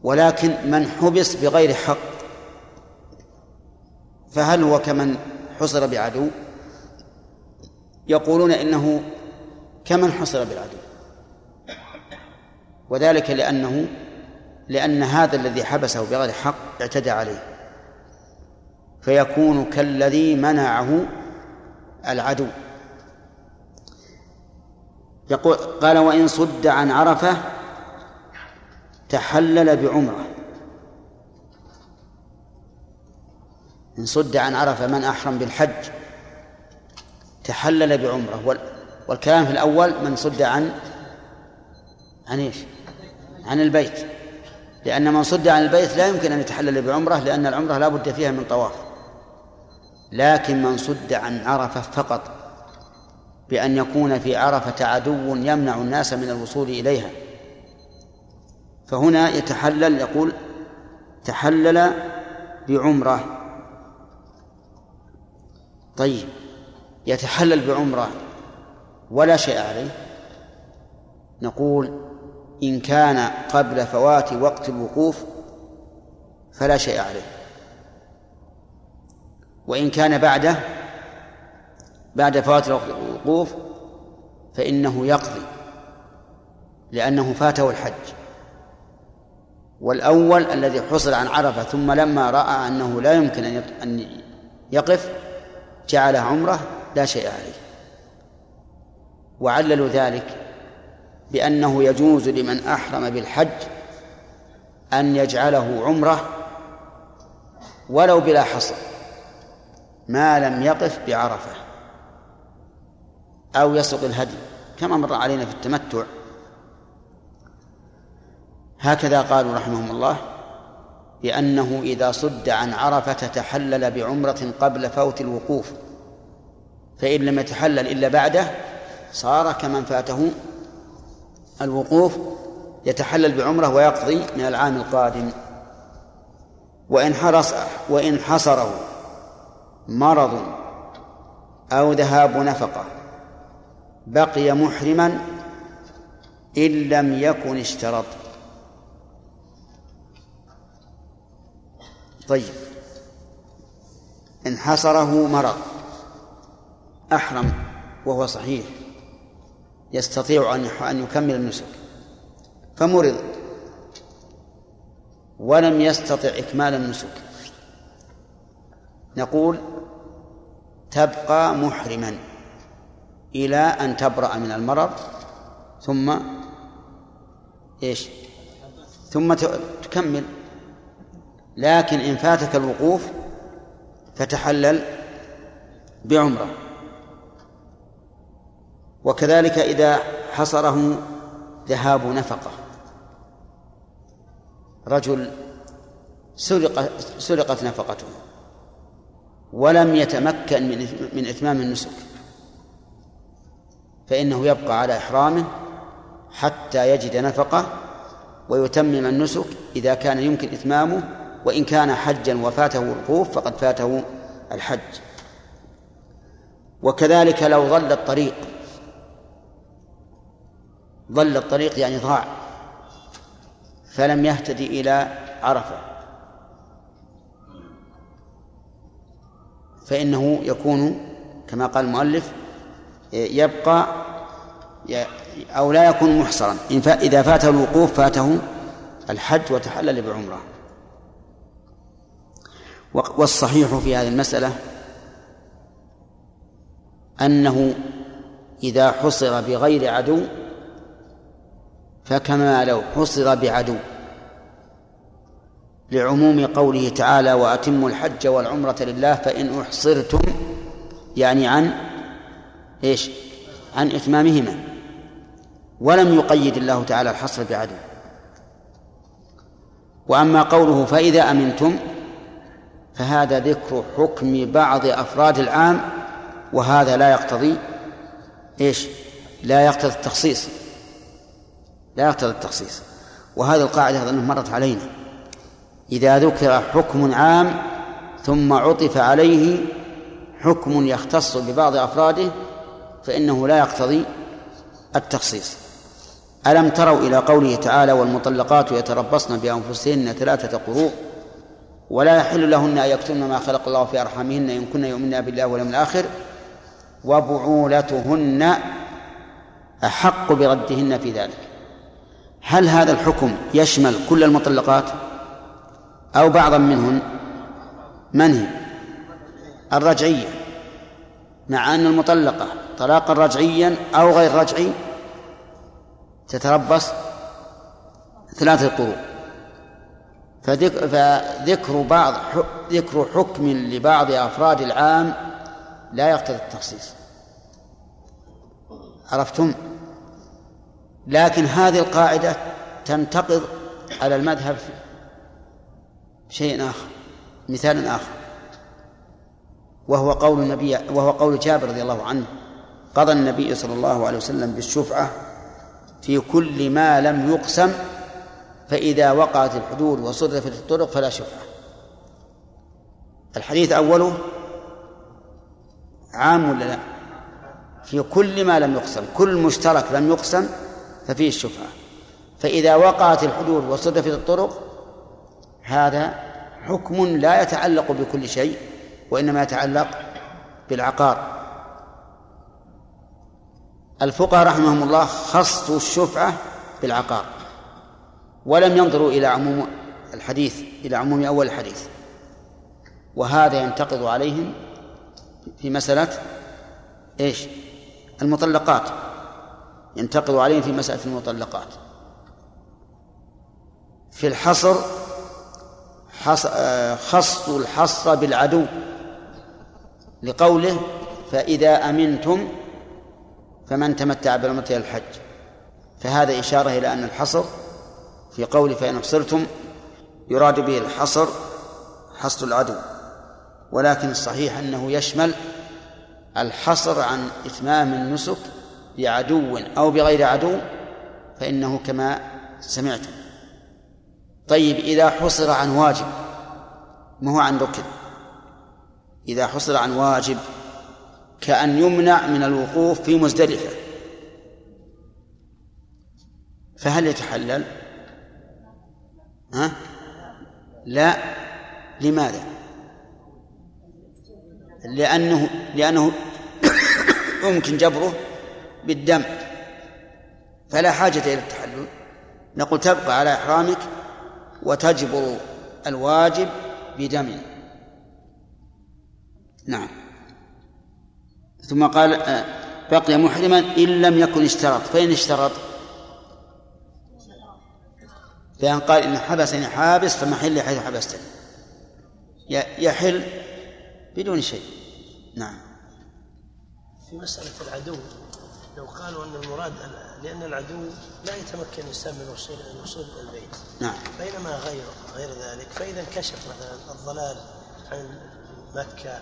ولكن من حبس بغير حق فهل هو كمن حصر بعدو؟ يقولون إنه كمن حصر بالعدو. وذلك لأنه لأن هذا الذي حبسه بغير حق اعتدى عليه. فيكون كالذي منعه العدو. يقول قال وإن صد عن عرفة تحلل بعمرة. إن صد عن عرفة من أحرم بالحج تحلل بعمرة. والكلام في الأول من صد عن عن إيش؟ عن البيت. لأن من صد عن البيت لا يمكن أن يتحلل بعمرة لأن العمرة لا بد فيها من طواف. لكن من صد عن عرفة فقط بأن يكون في عرفة عدو يمنع الناس من الوصول إليها. فهنا يتحلل يقول تحلل بعمرة. طيب. يتحلل بعمرة ولا شيء عليه؟ نقول إن كان قبل فوات وقت الوقوف فلا شيء عليه. وإن كان بعده بعد فوات الوقوف فإنه يقضي لأنه فاته الحج. والأول الذي حصل عن عرفة ثم لما رأى أنه لا يمكن أن يقف جعله عمرة لا شيء عليه. وعللوا ذلك بأنه يجوز لمن أحرم بالحج أن يجعله عمرة ولو بلا حصر ما لم يقف بعرفة أو يسق الهدي كما مر علينا في التمتع. هكذا قالوا رحمهم الله بأنه إذا صد عن عرفة تحلل بعمرة قبل فوت الوقوف. فإن لم يتحلل إلا بعده صار كمن فاته الوقوف يتحلل بعمرة ويقضي من العام القادم. وإن حرص وإن حصره مرض أو ذهاب نفقة بقي محرما إن لم يكن اشترط. طيب. إن حصره مرض. أحرم وهو صحيح يستطيع أن يكمل النسك فمرض ولم يستطع إكمال النسك. نقول تبقى محرما إلى أن تبرأ من المرض ثم إيش؟ ثم تكمل. لكن إن فاتك الوقوف فتحلل بعمرة. وكذلك إذا حصره ذهاب نفقة. رجل سرق سرقت نفقته ولم يتمكن من من إتمام النسك فإنه يبقى على إحرامه حتى يجد نفقة ويتمم النسك إذا كان يمكن إتمامه وإن كان حجا وفاته الوقوف فقد فاته الحج. وكذلك لو ضل الطريق ضل الطريق يعني ضاع فلم يهتدي إلى عرفة. فإنه يكون كما قال المؤلف يبقى أو لا يكون محصرا. إذا فاته الوقوف فاته الحج وتحلل بعمرة. والصحيح في هذه المسألة أنه إذا حصر بغير عدو فكما لو حصر بعدو. لعموم قوله تعالى وأتموا الحج والعمرة لله فإن أحصرتم يعني عن إيش؟ عن إتمامهما. ولم يقيد الله تعالى الحصر بعدو. وأما قوله فإذا أمنتم فهذا ذكر حكم بعض أفراد العام وهذا لا يقتضي إيش؟ لا يقتضي التخصيص. لا يقتضي التخصيص. وهذه القاعدة أظن مرت علينا. إذا ذكر حكم عام ثم عطف عليه حكم يختص ببعض أفراده فإنه لا يقتضي التخصيص. ألم تروا إلى قوله تعالى والمطلقات يتربصن بأنفسهن ثلاثة قروء ولا يحل لهن أن يكتمن ما خلق الله في أرحامهن إن كن يؤمن بالله واليوم الآخر وبعولتهن أحق بردهن في ذلك. هل هذا الحكم يشمل كل المطلقات؟ أو بعضا منهن؟ من هي؟ الرجعية. مع أن المطلقة طلاقا رجعيا أو غير رجعي؟ تتربص؟ ثلاثة قروء. فذكر بعض ذكر حكم لبعض أفراد العام لا يقتضي التخصيص. عرفتم؟ لكن هذه القاعدة تنتقض على المذهب شيء آخر مثال آخر وهو قول النبي وهو قول جابر رضي الله عنه قضى النبي صلى الله عليه وسلم بالشفعة في كل ما لم يقسم فإذا وقعت الحدود وصرفت الطرق فلا شفعة. الحديث أوله عام ولا لا؟ في كل ما لم يقسم كل مشترك لم يقسم ففيه الشفعة فإذا وقعت الحدود وصرفت الطرق هذا حكم لا يتعلق بكل شيء وإنما يتعلق بالعقار. الفقهاء رحمهم الله خصوا الشفعة بالعقار. ولم ينظروا إلى عموم الحديث إلى عموم أول الحديث. وهذا ينتقض عليهم في مسألة إيش؟ المطلقات. ينتقض عليهم في مسألة المطلقات. في الحصر خص الحصر بالعدو لقوله فإذا أمنتم فمن تمتع بالعمرة إلى الحج. فهذا إشارة إلى أن الحصر في قول فإن حصرتم يراد به الحصر حصر العدو. ولكن الصحيح أنه يشمل الحصر عن إتمام النسك بعدو أو بغير عدو فإنه كما سمعتم طيب إذا حصر عن واجب ما هو عن ركن إذا حصر عن واجب كأن يمنع من الوقوف في مزدلفة فهل يتحلل؟ ها؟ لا لماذا؟ لأنه لأنه يمكن جبره بالدم فلا حاجة إلى التحلل. نقول تبقى على إحرامك وتجبر الواجب بدم. نعم. ثم قال آه، بقي محرما إن لم يكن اشترط. فإن اشترط فإن قال إن حبسني حابس فمحل حيث حبستني. يحل بدون شيء. نعم. في مسألة العدو. لو قالوا أن المراد لأن العدو لا يتمكن الإنسان من الوصول الوصول إلى البيت. نعم. بينما غير غير ذلك فإذا انكشف مثلا الضلال عن مكة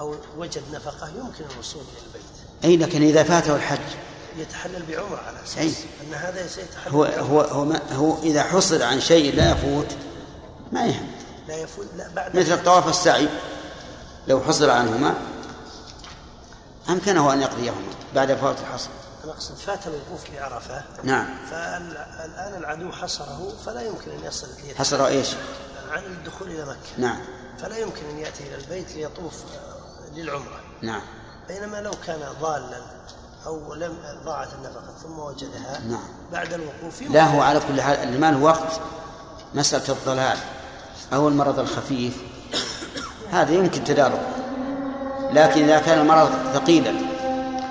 أو وجد نفقة يمكن الوصول إلى البيت. أي لكن إذا فاته الحج؟ يتحلل بعمرة على أساس أي. أن هذا سيتحلل هو هو هو, ما هو إذا حصل عن شيء لا يفوت ما يهم. لا يفوت لا بعد مثل الطواف السعي لو حصل عنهما أمكنه أن يقضيهما بعد فوات الحصر. أنا أقصد فات الوقوف بعرفة نعم. فالآن العدو حصره فلا يمكن أن يصل حصر إيش؟ عن الدخول إلى مكة. نعم. فلا يمكن أن يأتي إلى البيت ليطوف للعمرة. نعم. بينما لو كان ضالا أو لم ضاعت النفقة ثم وجدها نعم. بعد الوقوف لا هو على كل حال اللي ما له وقت. مسألة الضلال. أو المرض الخفيف. هذا يمكن تداركه. لكن إذا كان المرض ثقيلا.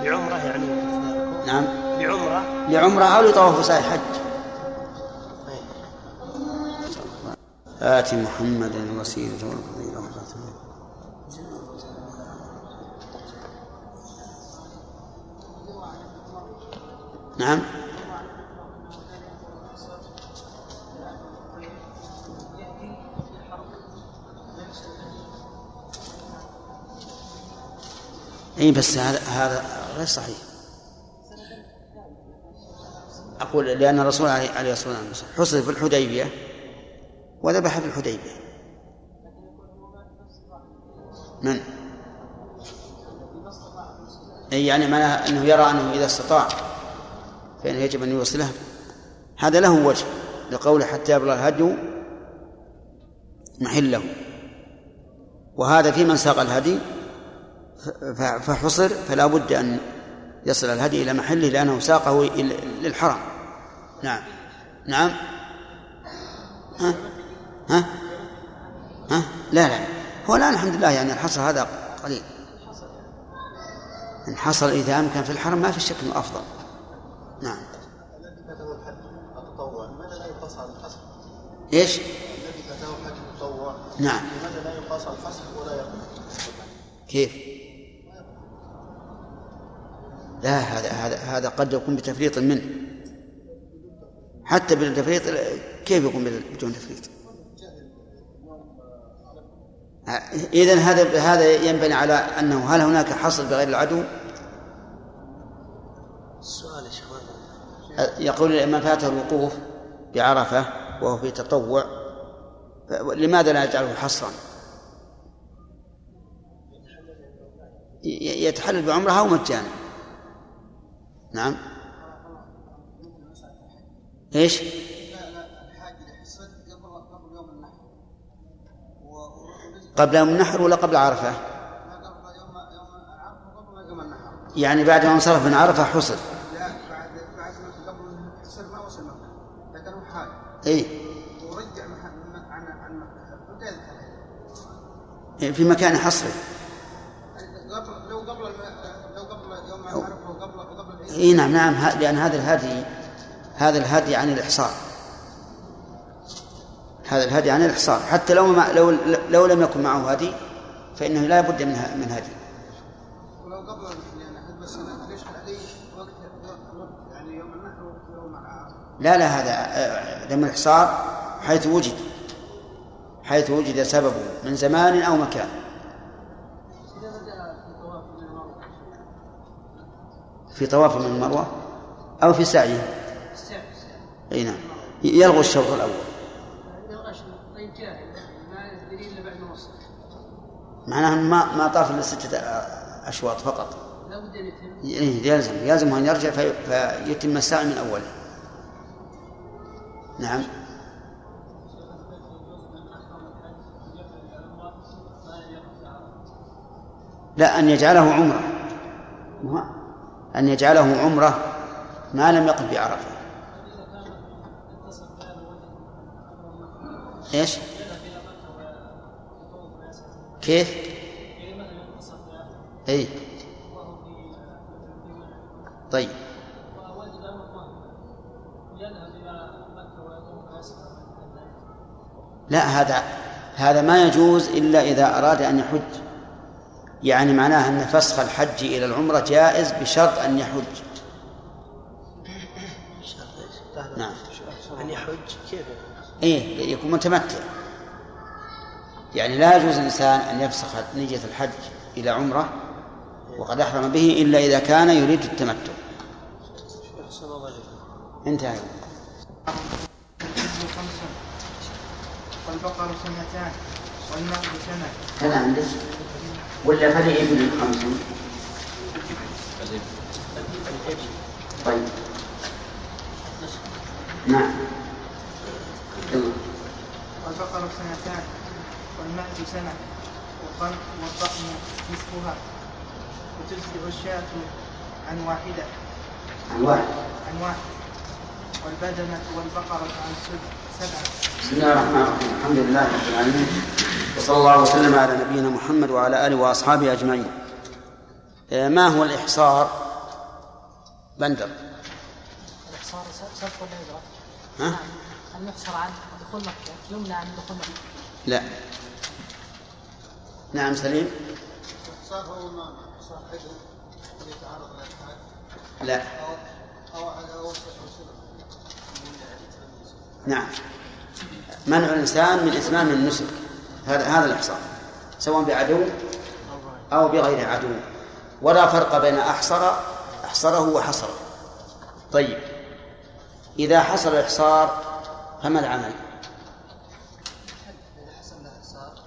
بعمرة يعني. نعم. بعمرة. لعمرة أو لطواف سعي حج. آت محمدا الوسيلة والفضيلة نعم. اي بس هذا هذا غير صحيح. أقول لأن الرسول عليه الصلاة والسلام حصل في الحديبية وذبح في الحديبية. من؟ أي يعني معناها أنه يرى أنه إذا استطاع فإنه يجب أن يوصله. هذا له وجه لقوله حتى يبلغ الهدي محله. وهذا في من ساق الهدي فحصر فلا بد أن يصل الهدي إلى محله لأنه ساقه للحرم. نعم. نعم. ها؟ ها؟ ها؟ لا لا. هو الآن الحمد لله يعني الحصر هذا قليل. إن حصل إذا أمكن في الحرم ما في شك أنه أفضل. نعم؟ إيش؟ الذي فاته الحج نعم. لماذا لا يقاس الحصر ولا يقاس؟ كيف؟ لا هذا هذا هذا قد يكون بتفريط منه حتى بالتفريط كيف يكون بدون تفريط؟ إذا هذا هذا ينبني على أنه هل هناك حصر بغير العدو؟ يقول من فاته الوقوف بعرفة وهو في تطوع لماذا لا يجعله حصرا يتحلل بعمرة أو مجانا نعم. إيش؟ قبل يوم النحر ولا قبل عرفة؟ يعني بعد ما انصرف من عرفة حصل. لا بعد بعد قبل حصل ما وصل مكة لكنه اي ورجع عن عن مكة. في مكان حصري قبل لو قبل لو قبل يوم عرفة وقبل وقبل إي نعم نعم. لأن هذا الهدي هذا الهدي عن الإحصار هذا الهدي عن الإحصار حتى لو ما لو لو لم يكن معه هدي فإنه لا بد من من هدي. ولو قبل يعني ليش عليه وقت يعني يوم النحر ويوم لا لا هذا دم الإحصار حيث وجد. حيث وجد سببه من زمان أو مكان. في طواف من المروة أو في سعيه أي نعم. يلغو الشوط الأول. معناها ما ما طاف إلا ستة أشواط فقط. إيه يلزم. يلزم أن يرجع في فيتم السعي من أوله. نعم. لا أن يجعله عمرة. أن يجعله عمرة ما لم يقف بعرفة إيش؟ كيف؟ إي طيب لا هذا هذا ما يجوز إلا إذا أراد أن يحج يعني معناه أن فسخ الحج إلى العمرة جائز بشرط أن يحج. نعم. أن يحج كيف؟ إيه يكون متمتع. يعني لا يجوز الإنسان أن يفسخ نية الحج إلى عمرة وقد أحرم به إلا إذا كان يريد التمتع. انتهى. والبقر سنتان والماء سنة هذا عندك ولا فلإبل خمس طيب. نعم. والبقرة سنتان والمأز سنة والقلب والضأن نصفها وتجزئ الشاة عن واحدة. عن واحد. عن واحد. والبدنة والبقرة عن سبعة بسم الله الرحمن الرحيم. الحمد لله رب العالمين. وصلى الله وسلم على نبينا محمد وعلى آله وأصحابه أجمعين. آه، ما هو الإحصار؟ بندر. الإحصار سبق ولا ها؟ نعم. أن يحصر عن دخول مكة يمنع من دخول مكة. لا. نعم سليم. لا. نعم. منع الإنسان من إتمام النسك. هذا هذا الإحصار سواء بعدو أو بغير عدو. ولا فرق بين أحصر أحصره وحصره. طيب. إذا حصل الإحصار فما العمل؟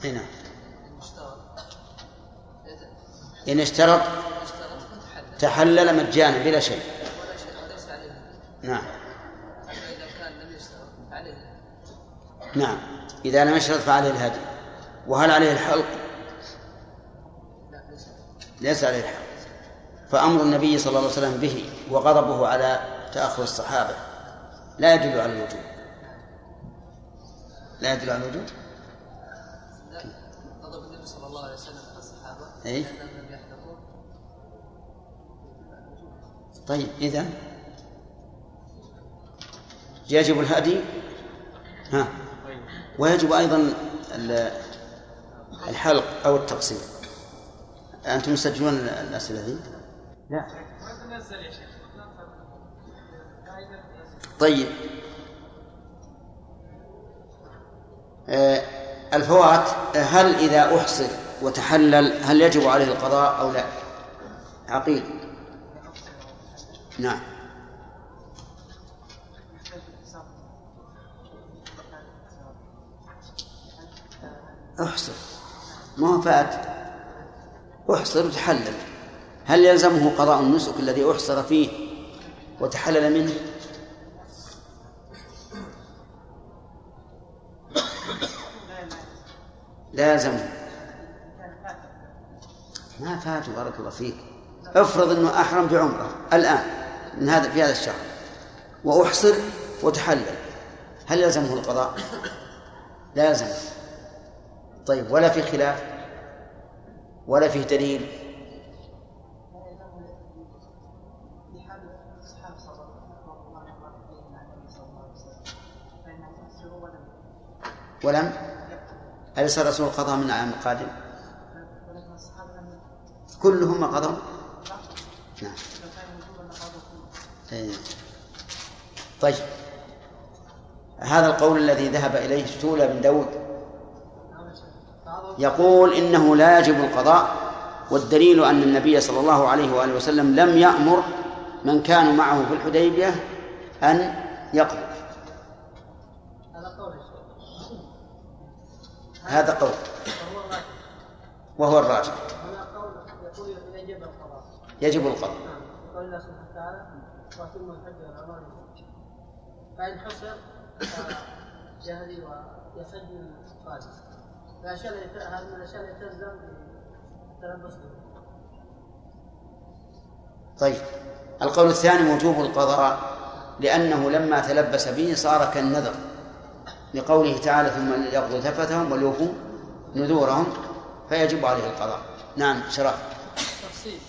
إي نعم. إن اشترط تحلل مجانا بلا شيء. نعم. نعم. إذا لم يشترط فعليه الهدي. وهل عليه الحلق؟ ليس عليه الحلق. فأمر النبي صلى الله عليه وسلم به وغضبه على تأخر الصحابة. لا يدل على الوجوب لا يدل على الوجوب غضب النبي صلى الله عليه وسلم على الصحابة أي طيب إذا يجب الهدي؟ ها. ويجب أيضا الحلق أو التقصير. أنتم تسجلون الأسئلة ذي؟ لا. طيب. آه، الفوات هل إذا أحصر وتحلل هل يجب عليه القضاء أو لا؟ عقيل. نعم. احصر. ما فات. احصر وتحلل. هل يلزمه قضاء النسك الذي احصر فيه وتحلل منه؟ لا يلزمه. ما فات بارك الله فيك. افرض انه احرم بعمره الان من هذا في هذا الشهر. واحصر وتحلل. هل يلزمه القضاء؟ لا يلزمه. طيب ولا في خلاف؟ ولا فيه دليل؟ ولم؟ أليس الرسول قضى من العام القادم كلهم قضوا نعم. إيه. طيب. هذا القول الذي ذهب إليه سولة بن داود. يقول إنه لا يجب القضاء والدليل أن النبي صلى الله عليه وآله وسلم لم يأمر من كانوا معه في الحديبية أن يقضوا هذا قول وهو الراجح. يجب القضاء. قول الله سبحانه وتعالى واتموا الحج فإن حصر جهلي ويحج من هذه من الاشياء التي تلزم طيب. القول الثاني وجوب القضاء لأنه لما تلبس به صار كالنذر. لقوله تعالى ثم يقضوا تفتهم وليوفوا نذورهم فيجب عليه القضاء. نعم شرف. تفصيل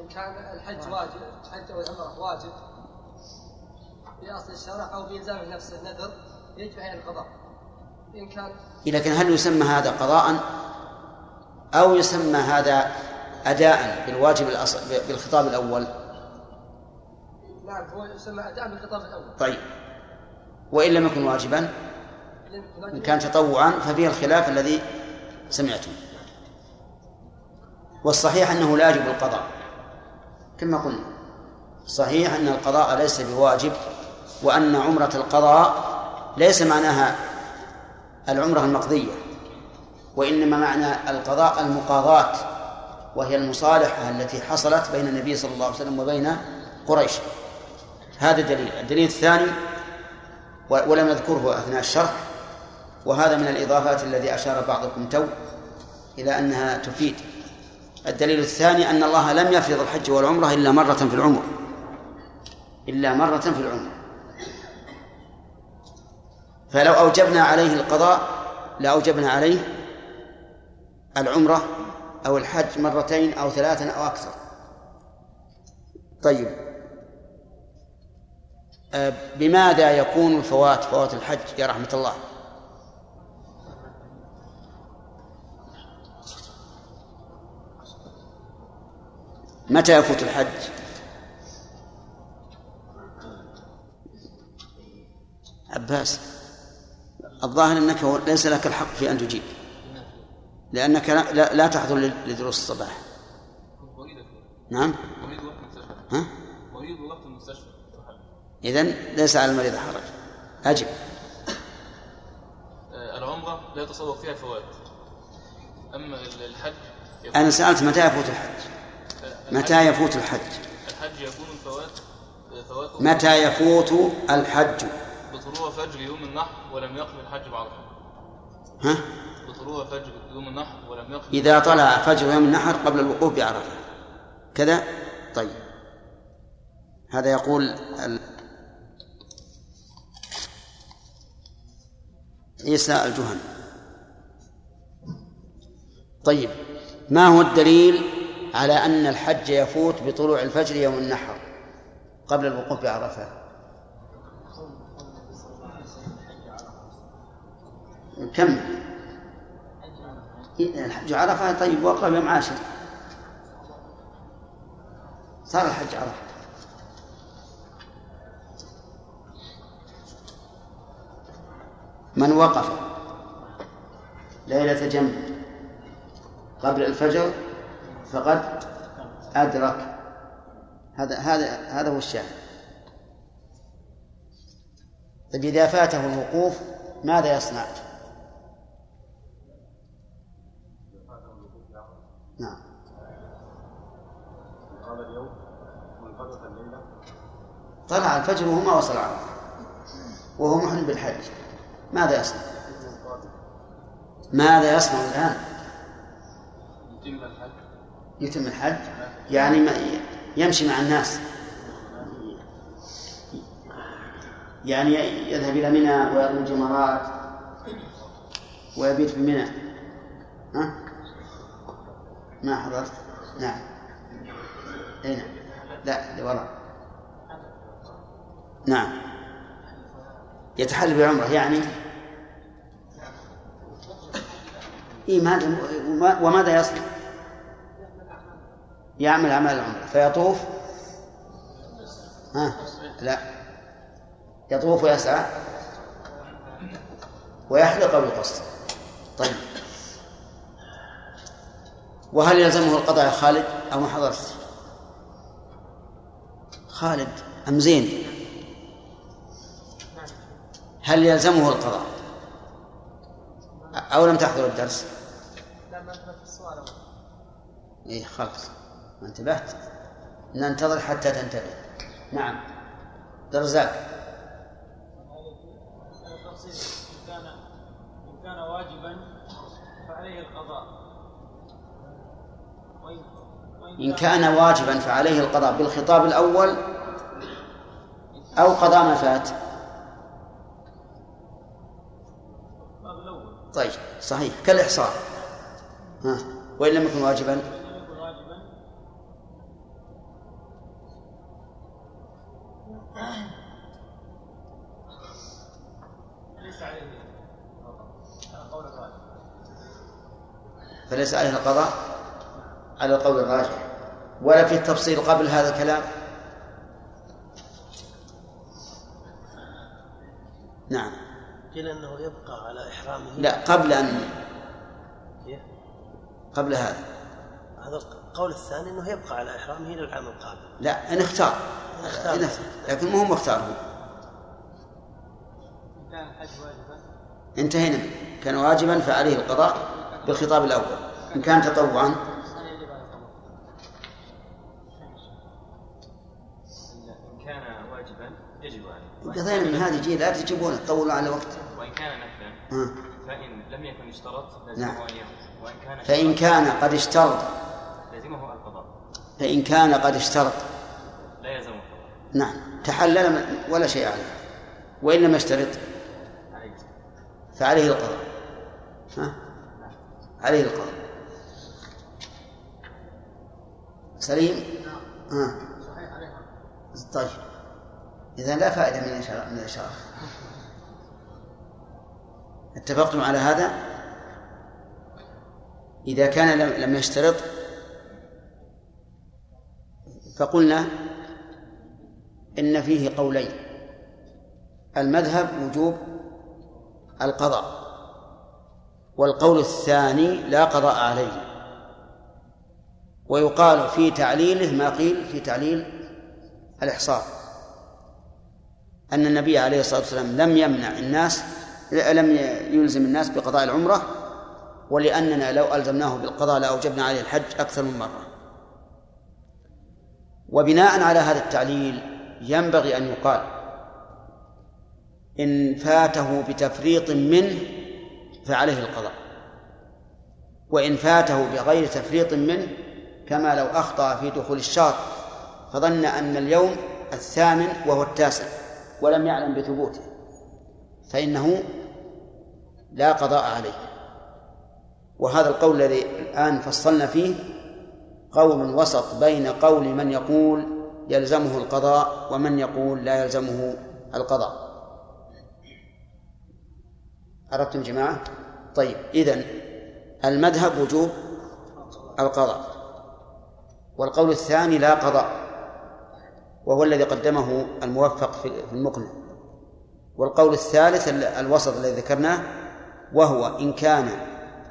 إن كان الحج واجب الحج أو العمرة واجب في أصل الشرع أو بإلزام نفس النذر يجب عليه القضاء. لكن هل يسمى هذا قضاء أو يسمى هذا أداء بالواجب الأصل بالخطاب الأول؟ نعم هو يسمى أداء بالخطاب الأول. طيب. وإن لم يكن واجبا؟ إن كان تطوعا ففيه الخلاف الذي سمعتم. والصحيح أنه لا يجب القضاء. كما قلنا صحيح أن القضاء ليس بواجب وأن عمرة القضاء ليس معناها العمرة المقضية وإنما معنى القضاء المقاضاة وهي المصالحة التي حصلت بين النبي صلى الله عليه وسلم وبين قريش. هذا دليل. الدليل الثاني ولم نذكره أثناء الشرح وهذا من الإضافات الذي أشار بعضكم تو إلى أنها تفيد. الدليل الثاني أن الله لم يفرض الحج والعمرة إلا مرة في العمر. إلا مرة في العمر. فلو أوجبنا عليه القضاء لأوجبنا عليه العمرة أو الحج مرتين أو ثلاثا أو أكثر. طيب. آه، بماذا يكون الفوات فوات الحج يا رحمة الله؟ متى يفوت الحج؟ عباس. الظاهر أنك ليس لك الحق في أن تجيب. لأنك لا, لا تحضر لدروس الصباح. نعم. ها؟ مريض وقت المستشفى إذن ليس على المريض حرج. أجب. العمرة لا يتصور فيها الفوات أما الحج أنا سألت متى يفوت الحج؟ متى يفوت الحج؟ الحج يكون الفوات فوات متى يفوت الحج؟ بطلوع فجر يوم النحر ولم يقم الحج بعرفة ها؟ بطلوع فجر يوم النحر ولم يقم إذا طلع فجر يوم النحر قبل الوقوف بعرفة. كذا؟ طيب. هذا يقول ال... عيسى الجهني طيب. ما هو الدليل على أن الحج يفوت بطلوع الفجر يوم النحر قبل الوقوف بعرفة؟ كم؟ الحج عرفة طيب وقف يوم عاشر. صار الحج عرفة. من وقف؟ ليلة جمع. قبل الفجر فقد أدرك. هذا هذا هذا هو الشاهد. طيب إذا فاته الوقوف ماذا يصنع؟ نعم. قال اليوم منقذف الليلة طلع الفجر وهو ما وصل عرفة وهو محرم بالحج. ماذا يصنع؟ ماذا يصنع الآن؟ يتم الحج. يتم الحج؟ يعني ما يمشي مع الناس. يعني يذهب إلى منى ويرمي الجمرات ويبيت بمنى ها؟ ما حضرت؟ نعم. أين؟ نعم. لا لوراء نعم. يتحل بعمرة يعني؟ إيه ما وماذا يصنع؟ يعمل أعمال العمرة. فيطوف؟ ها؟ لا. يطوف ويسعى ويحلق يقصر طيب. وهل يلزمه القضاء يا خالد أو ما حضرت؟ خالد أم زين؟ هل يلزمه القضاء؟ أو لم تحضر الدرس؟ لا ما السؤال إيه خلاص. ما انتبهت؟ ننتظر حتى تنتبه. نعم. درزاك. إن كان واجبا فعليه القضاء بالخطاب الأول أو قضاء ما فات. طيب صحيح. كالإحصار ها وإن لم يكن واجبا؟ فليس عليه القضاء على القول الراجح. ولا في التفصيل قبل هذا الكلام؟ نعم. قيل إنه يبقى على إحرامه. لا قبل ان؟ قبل هذا. هذا القول الثاني إنه يبقى على إحرامه إلى العام القادم. لا إن اختار. اختار. إن اختار. لكن مو مختار هو. إن كان الحج واجبا؟ انتهينا. كان واجبا فعليه القضاء بالخطاب الأول. إن كان تطوعا فيجب على القضاء إن كان واجبا يجب عليه قضينا من هذه جيل. لا تجيبون تطولوا على وقت. وإن كان نفلا. فإن لم يكن يشترط نعم. لزمه يأخذ. وإن كان فإن كان قد اشترط. لزمه القضاء. فإن كان قد اشترط. لا يلزمه القضاء. نعم. تحلل ولا شيء عليه. وإن لم يشترط. عليه فعليه القضاء. ها؟ عليه القضاء. سليم؟ ها. طيب. إذا لا فائدة من من الإشارة اتفقتم على هذا؟ إذا كان لم يشترط فقلنا إن فيه قولين. المذهب وجوب القضاء والقول الثاني لا قضاء عليه. ويقال في تعليله ما قيل في تعليل الإحصار أن النبي عليه الصلاة والسلام لم يمنع الناس لم يلزم الناس بقضاء العمرة ولأننا لو ألزمناه بالقضاء لأوجبنا عليه الحج أكثر من مرة. وبناء على هذا التعليل ينبغي أن يقال إن فاته بتفريط منه فعليه القضاء وإن فاته بغير تفريط منه كما لو أخطأ في دخول الشهر فظن أن اليوم الثامن وهو التاسع. ولم يعلم بثبوته فإنه لا قضاء عليه. وهذا القول الذي الآن فصلنا فيه قول وسط بين قول من يقول يلزمه القضاء ومن يقول لا يلزمه القضاء. عرفتم جماعة؟ طيب إذن المذهب وجوب القضاء والقول الثاني لا قضاء. وهو الذي قدمه الموفق في المقنع. والقول الثالث الوسط الذي ذكرناه وهو إن كان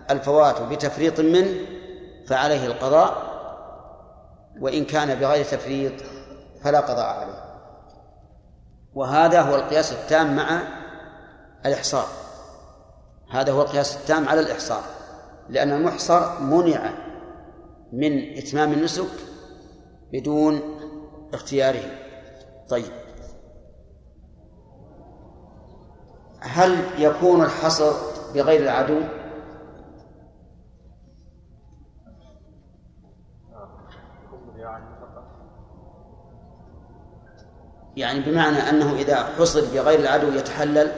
الفوات بتفريط منه فعليه القضاء وإن كان بغير تفريط فلا قضاء عليه. وهذا هو القياس التام مع الإحصار. هذا هو القياس التام على الإحصار. لأن المحصر منع من إتمام النسك بدون اختياره. طيب. هل يكون الحصر بغير العدو؟ يعني بمعنى أنه إذا حصر بغير العدو يتحلل؟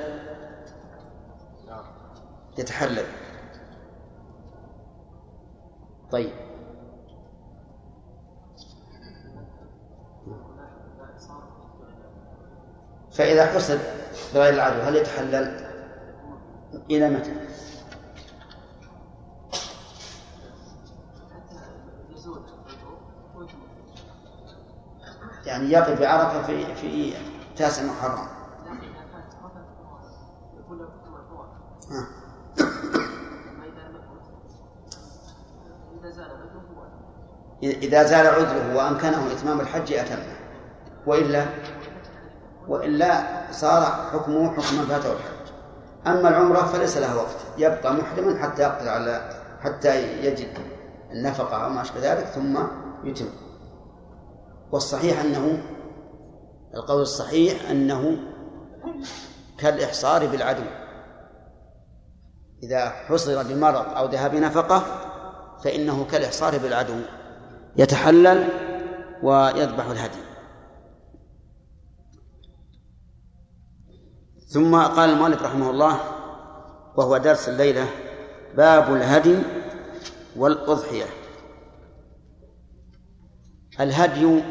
يتحلل. طيب. فإذا حصر بغير العدو هل يتحلل؟ إلى متى؟ يعني يقف بعرفة في في تاسع محرم. إذا زال عذره وأمكنه إتمام الحج أتمه. وإلا وإلا صار حكمه حكم من فاته الحج أما العمرة فليس لها وقت. يبقى محرما حتى يقدر على حتى يجد النفقة أو ما أشبه ذلك ثم يتم. والصحيح أنه القول الصحيح أنه كالإحصار بالعدو. إذا حصر بمرض أو ذهاب نفقة فإنه كالإحصار بالعدو. يتحلل ويذبح الهدي. ثم قال المؤلف رحمه الله وهو درس الليلة باب الهدي والأضحية. الهدي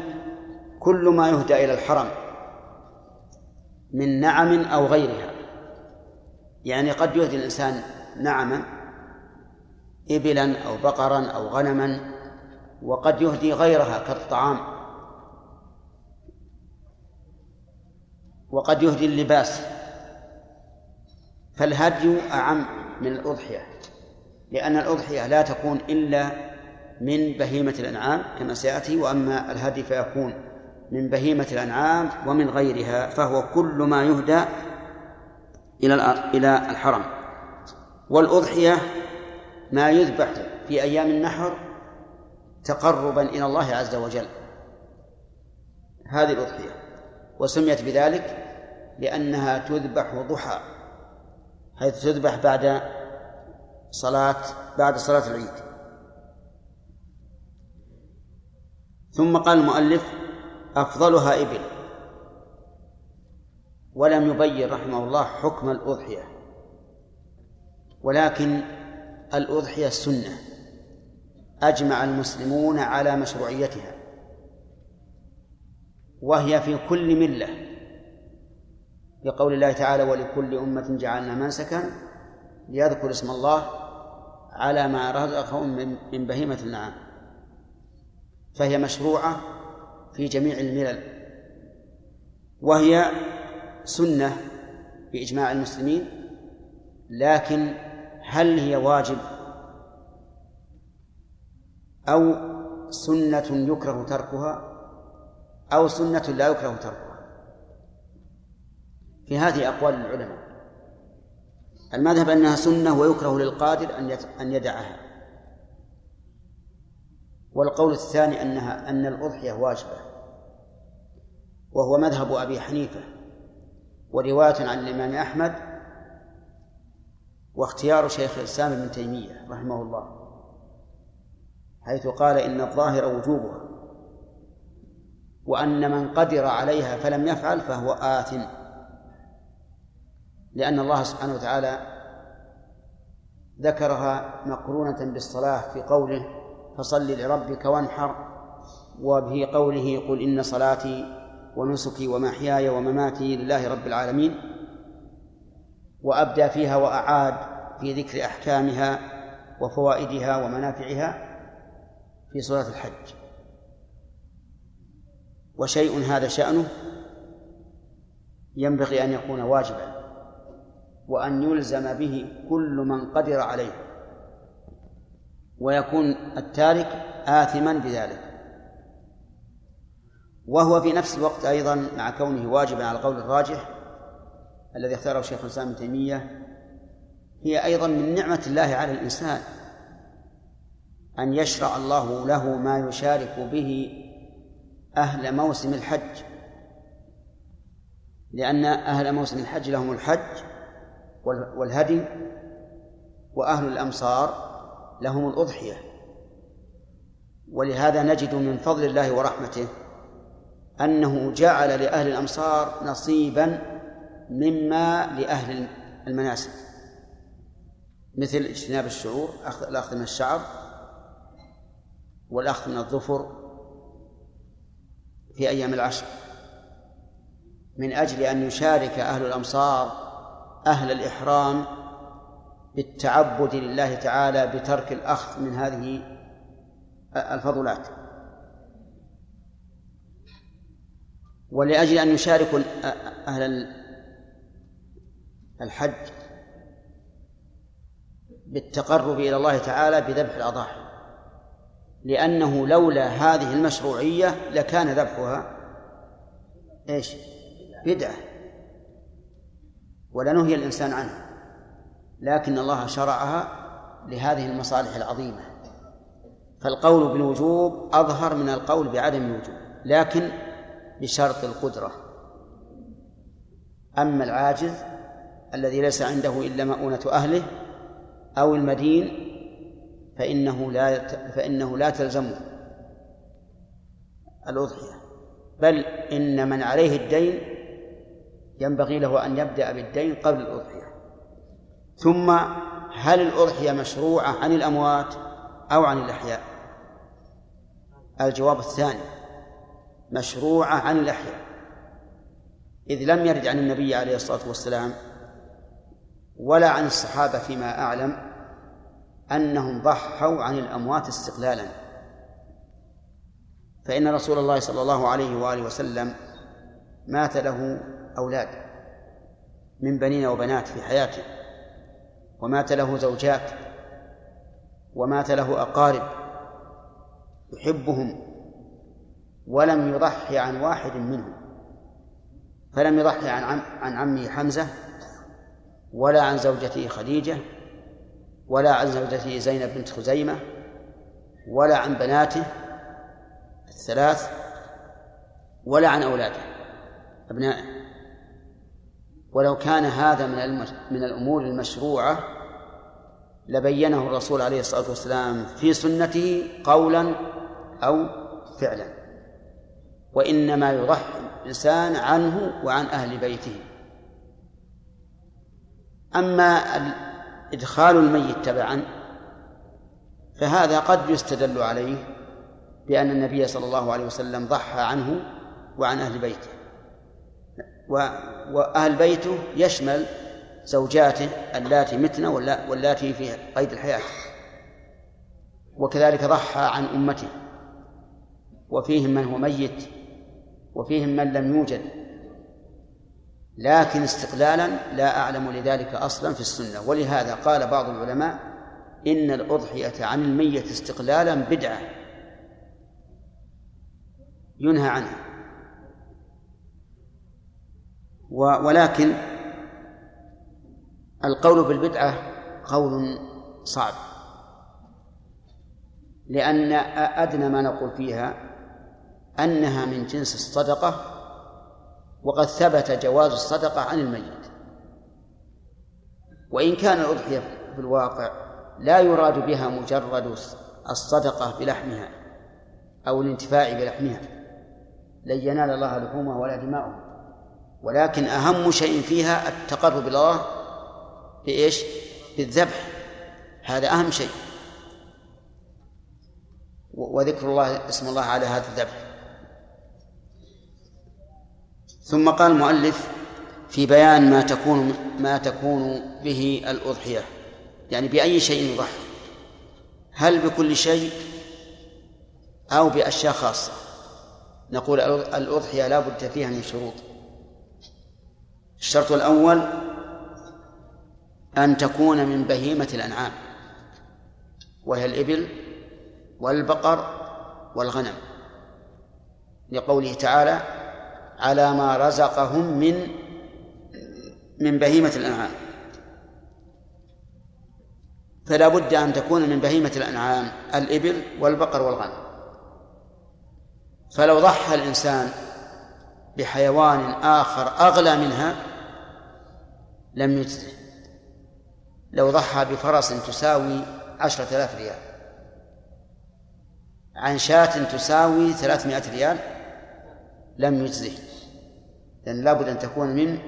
كل ما يهدى إلى الحرم من نعم أو غيرها. يعني قد يهدي الإنسان نعما إبلا أو بقرا أو غنما وقد يهدي غيرها كالطعام وقد يهدي اللباس. فالهدي أعم من الأضحية لأن الأضحية لا تكون إلا من بهيمة الأنعام كما سيأتي وأما الهدي فيكون من بهيمة الأنعام ومن غيرها فهو كل ما يهدى إلى إلى الحرم. والأضحية ما يذبح في أيام النحر تقربا إلى الله عز وجل. هذه الأضحية وسميت بذلك لأنها تذبح ضحى. حيث تذبح بعد صلاة بعد صلاة العيد. ثم قال المؤلف أفضلها إبل. ولم يبين رحمه الله حكم الأضحية. ولكن الأضحية سنة. أجمع المسلمون على مشروعيتها. وهي في كل ملة. لقول الله تعالى ولكل أمة جعلنا منسكا ليذكر اسم الله على ما رزقهم من بهيمة النعام. فهي مشروعة في جميع الملل. وهي سنة بإجماع المسلمين لكن هل هي واجب؟ أو سنة يكره تركها أو سنة لا يكره تركها؟ في هذه أقوال العلماء. المذهب أنها سنة ويكره للقادر أن أن يدعها. والقول الثاني أنها أن الأضحية واجبة. وهو مذهب أبي حنيفة. ورواية عن الإمام أحمد واختيار شيخ الإسلام ابن تيمية رحمه الله. حيث قال إن الظاهر وجوبها. وأن من قدر عليها فلم يفعل فهو آثم. لأن الله سبحانه وتعالى ذكرها مقرونة بالصلاة في قوله فصل لربك وانحر وفي قوله قل إن صلاتي ونسكي ومحياي ومماتي لله رب العالمين وأبدى فيها وأعاد في ذكر أحكامها وفوائدها ومنافعها في سورة الحج. وشيء هذا شأنه ينبغي أن يكون واجبا. وأن يلزم به كل من قدر عليه ويكون التارك آثما بذلك. وهو في نفس الوقت أيضا مع كونه واجبا على القول الراجح الذي اختاره شيخ الإسلام ابن تيمية هي أيضا من نعمة الله على الإنسان أن يشرع الله له ما يشارك به أهل موسم الحج لأن أهل موسم الحج لهم الحج والهدي وأهل الأمصار لهم الأضحية. ولهذا نجد من فضل الله ورحمته أنه جعل لأهل الأمصار نصيبا مما لأهل المناسك مثل اجتناب الشعور الأخذ من الشعر والأخذ من الظفر في أيام العشر. من أجل أن يشارك أهل الأمصار أهل الإحرام بالتعبد لله تعالى بترك الأخذ من هذه الفضلات ولأجل أن يشاركوا أهل الحج بالتقرب إلى الله تعالى بذبح الأضاحي لأنه لولا هذه المشروعية لكان ذبحها إيش؟ بدعة ولنهي الإنسان عنها لكن الله شرعها لهذه المصالح العظيمة. فالقول بالوجوب أظهر من القول بعدم الوجوب لكن بشرط القدرة. أما العاجز الذي ليس عنده إلا مؤونة أهله أو المدين فإنه لا فإنه لا تلزمه الأضحية. بل إن من عليه الدين ينبغي له أن يبدأ بالدين قبل الأضحية. ثم هل الأضحية مشروعة عن الأموات أو عن الأحياء؟ الجواب الثاني مشروعة عن الأحياء. إذ لم يرد عن النبي عليه الصلاة والسلام ولا عن الصحابة فيما أعلم أنهم ضحوا عن الأموات استقلالا. فإن رسول الله صلى الله عليه وآله وسلم مات له أولاد من بنين وبنات في حياته ومات له زوجات ومات له أقارب يحبهم ولم يضحي عن واحد منهم فلم يضحي عن عم عن عمه حمزة ولا عن زوجته خديجة ولا عن زوجته زينب بنت خزيمة ولا عن بناته الثلاث ولا عن أولاده أبنائه. ولو كان هذا من من الأمور المشروعة لبينه الرسول عليه الصلاة والسلام في سنته قولا أو فعلا. وإنما يضحي الإنسان عنه وعن أهل بيته. أما إدخال الميت تبعا فهذا قد يستدل عليه بأن النبي صلى الله عليه وسلم ضحى عنه وعن أهل بيته. وأهل بيته يشمل زوجاته اللاتي متن واللاتي في قيد الحياة. وكذلك ضحى عن أمته. وفيهم من هو ميت. وفيهم من لم يوجد. لكن استقلالا لا أعلم لذلك أصلا في السنة. ولهذا قال بعض العلماء إن الأضحية عن الميت استقلالا بدعة. ينهى عنها. ولكن القول بالبدعة قول صعب. لأن أدنى ما نقول فيها أنها من جنس الصدقة وقد ثبت جواز الصدقة عن الميت. وإن كان الأضحية في الواقع لا يراد بها مجرد الصدقة بلحمها أو الانتفاع بلحمها. لن ينال الله لحومها ولا دماؤها. ولكن أهم شيء فيها التقرب إلى الله بإيش؟ بالذبح. هذا أهم شيء. وذكر الله اسم الله على هذا الذبح. ثم قال المؤلف في بيان ما تكون ما تكون به الأضحية. يعني بأي شيء يضحي. هل بكل شيء أو بأشياء خاصة؟ نقول الأضحية لا بد فيها من شروط. الشرط الأول أن تكون من بهيمة الأنعام وهي الإبل والبقر والغنم لقوله تعالى على ما رزقهم من من بهيمة الأنعام فلا بد أن تكون من بهيمة الأنعام الإبل والبقر والغنم. فلو ضحى الإنسان بحيوان آخر أغلى منها لم يجزه. لو ضحى بفرس تساوي عشرة آلاف ريال. عن شاة تساوي ثلاثمائة ريال لم يجزه. لأن لابد أن تكون من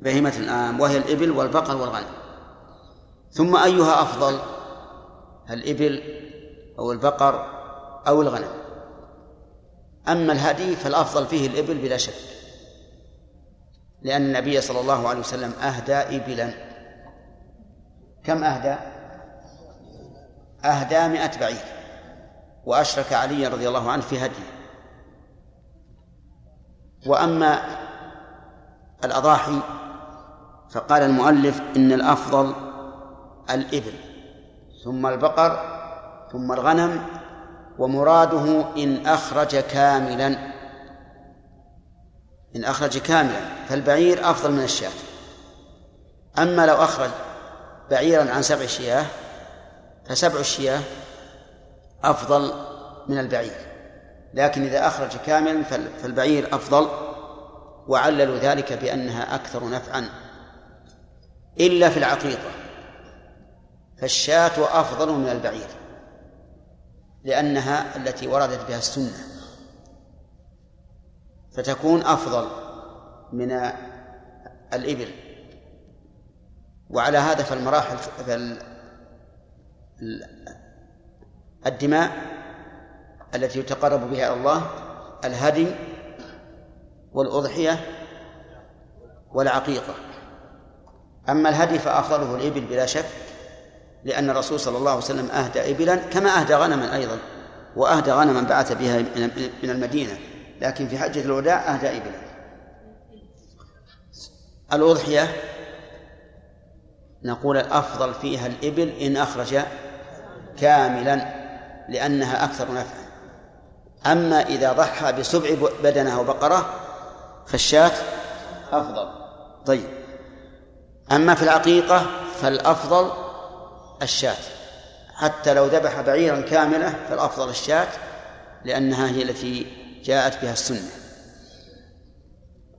بهيمة الآن وهي الإبل والبقر والغنم. ثم أيها أفضل الإبل أو البقر أو الغنم. أما الهدي فالأفضل فيه الإبل بلا شك. لأن النبي صلى الله عليه وسلم أهدى إبلا. كم أهدى؟ أهدى مئة بعير. وأشرك علي رضي الله عنه في هدي. وأما الأضاحي فقال المؤلف إن الأفضل الإبل ثم البقر ثم الغنم ومراده إن أخرج كاملا. إن أخرج كاملا فالبعير أفضل من الشاة. أما لو أخرج بعيرا عن سبع شياه فسبع الشياه أفضل من البعير. لكن إذا أخرج كاملا فالبعير أفضل وعللوا ذلك بأنها أكثر نفعا. إلا في العقيقة فالشاة أفضل من البعير لأنها التي وردت بها السنة. فتكون أفضل من الإبل. وعلى هذا فالمراحل الدماء التي يتقرب بها إلى الله الهدي والأضحية والعقيقة. أما الهدي فأفضله الإبل بلا شك لأن الرسول صلى الله عليه وسلم أهدى إبلا كما أهدى غنما أيضا وأهدى غنما بعث بها من المدينة. لكن في حجة الوداع أهدى إبلا الأضحية نقول الأفضل فيها الإبل إن أخرج كاملا لأنها أكثر نفعا. أما إذا ضحى بسبع بدنه وبقرة فالشاة أفضل. طيب. أما في العقيقة فالأفضل الشاة. حتى لو ذبح بعيرا كاملة فالأفضل الشاة لأنها هي التي جاءت بها السنة.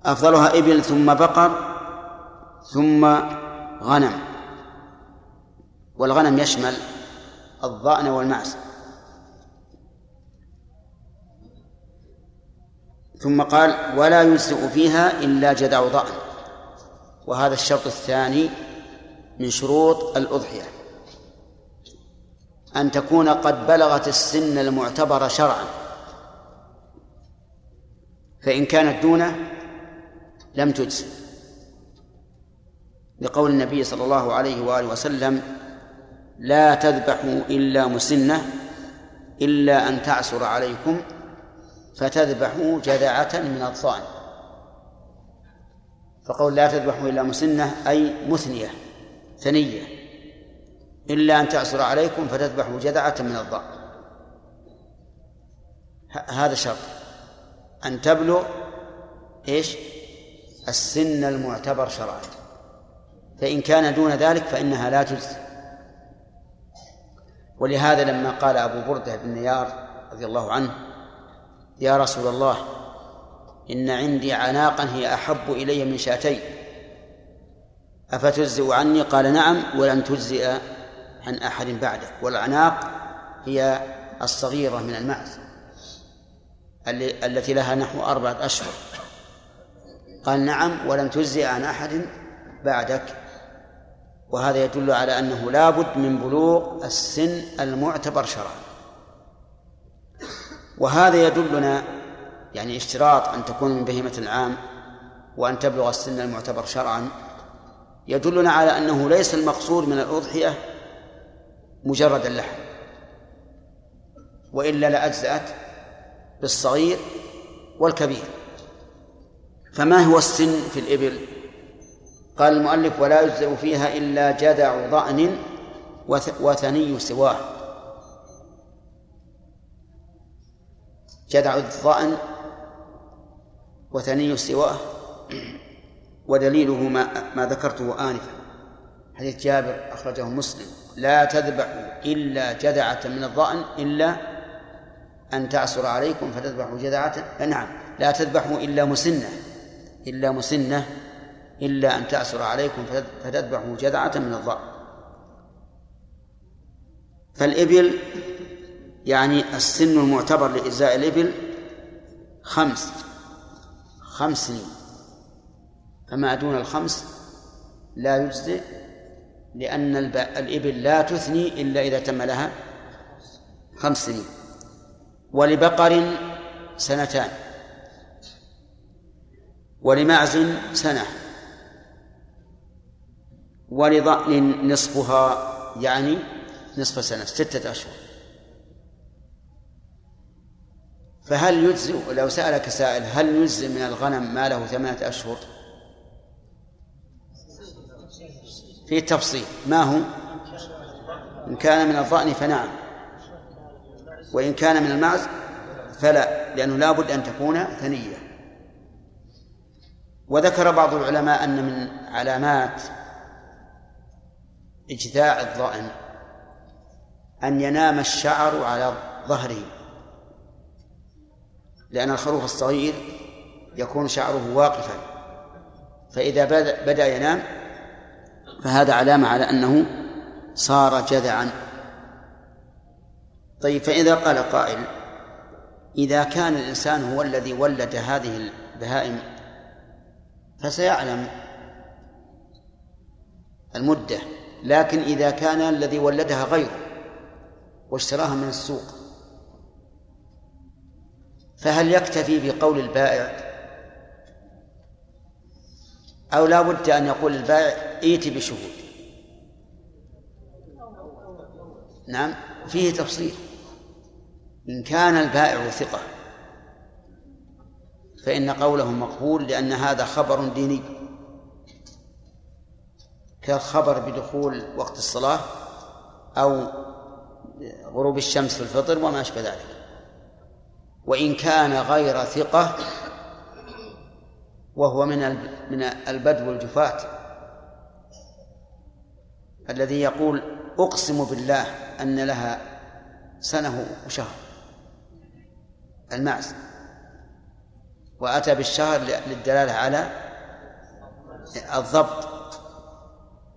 أفضلها إبل ثم بقر ثم غنم. والغنم يشمل الضأن والمعز ثم قال ولا يجزئ فيها إلا جدع ضأن. وهذا الشرط الثاني من شروط الأضحية. أن تكون قد بلغت السن المعتبر شرعا. فإن كانت دونه لم تجزئ لقول النبي صلى الله عليه وآله وسلم لا تذبحوا إلا مسنة إلا أن تعسر عليكم فتذبحوا جذعة من الضأن فقول لا تذبحوا إلا مسنة أي مثنية ثنية. إلا أن تعسر عليكم فتذبحوا جذعة من الضأن. هذا شرط. أن تبلغ إيش؟ السن المعتبر شرعا. فإن كان دون ذلك فإنها لا تجزي ولهذا لما قال أبو بردة بن نيار رضي الله عنه يا رسول الله إن عندي عناقا هي أحب إلي من شاتين. أفتجزئ عني؟ قال نعم ولن تجزئ عن أحد بعده. والأعناق هي الصغيرة من المعز. التي لها نحو أربعة أشهر. قال نعم ولن تجزئ عن أحد بعدك. وهذا يدل على أنه لابد من بلوغ السن المعتبر شرعا. وهذا يدلنا يعني اشتراط أن تكون من بهيمة العام وأن تبلغ السن المعتبر شرعا يدلنا على أنه ليس المقصود من الأضحية مجرد اللحم وإلا لأجزأت بالصغير والكبير. فما هو السن في الإبل؟ قال المؤلف ولا يجزئ فيها إلا جدع ضأن وثني سواه. جدع الضأن وثني سواه ودليله ما, ما ذكرته آنفا. حديث جابر أخرجه مسلم لا تذبحوا إلا جذعة من الضأن إلا أن تعصر عليكم فتذبحوا جذعة؟ نعم لا تذبحوا إلا مسنة إلا مسنة إلا أن تعصر عليكم فتذبحوا جذعة من الضأن فالإبل يعني السن المعتبر لإجزاء الإبل خمس خمس سنين. فما دون الخمس لا يجزئ لأن الإبل لا تثني إلا إذا تم لها خمس سنين. ولبقر سنتان ولمعز سنة ولضأن نصفها يعني نصف سنة ستة أشهر. فهل يجزئ لو سألك سائل هل يجزئ من الغنم ما له ثمانية أشهر؟ في تفصيل ما هو؟ إن كان من الضأن فنعم. وإن كان من المعز فلا لأنه لا بد أن تكون ثنية. وذكر بعض العلماء أن من علامات إجذاع الضأن أن ينام الشعر على ظهره لأن الخروف الصغير يكون شعره واقفا. فإذا بدأ ينام فهذا علامة على أنه صار جذعا. طيب فإذا قال قائل إذا كان الإنسان هو الذي ولد هذه البهائم فسيعلم المدة لكن إذا كان الذي ولدها غيره واشتراها من السوق فهل يكتفي بقول البائع؟ أو لا بد أن يقول البائع ائت بشهود. نعم فيه تفصيل. إن كان البائع ثقة فإن قوله مقبول لأن هذا خبر ديني. كالخبر بدخول وقت الصلاة أو غروب الشمس في الفطر وما أشبه ذلك. وإن كان غير ثقة وهو من من البدو الجفاة الذي يقول أقسم بالله أن لها سنة وشهر. المعز وأتى بالشهر للدلالة على الضبط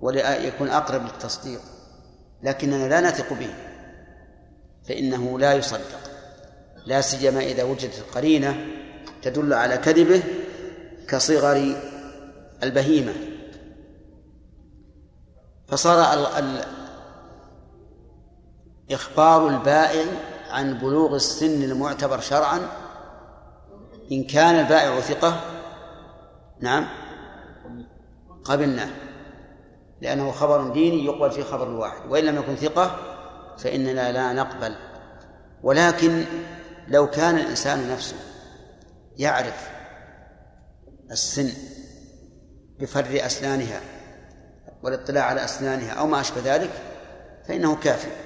وليكون أقرب للتصديق لكننا لا نثق به فإنه لا يصدق. لا سيما إذا وجدت قرينة تدل على كذبه كصغر البهيمة. فصار ال... ال... إخبار البائع عن بلوغ السن المعتبر شرعا إن كان البائع ثقة نعم قبلناه لأنه خبر ديني يقبل في خبر الواحد وإن لم يكن ثقة فإننا لا نقبل. ولكن لو كان الإنسان نفسه يعرف السن بفر أسنانها والاطلاع على أسنانها أو ما أشبه ذلك فإنه كافي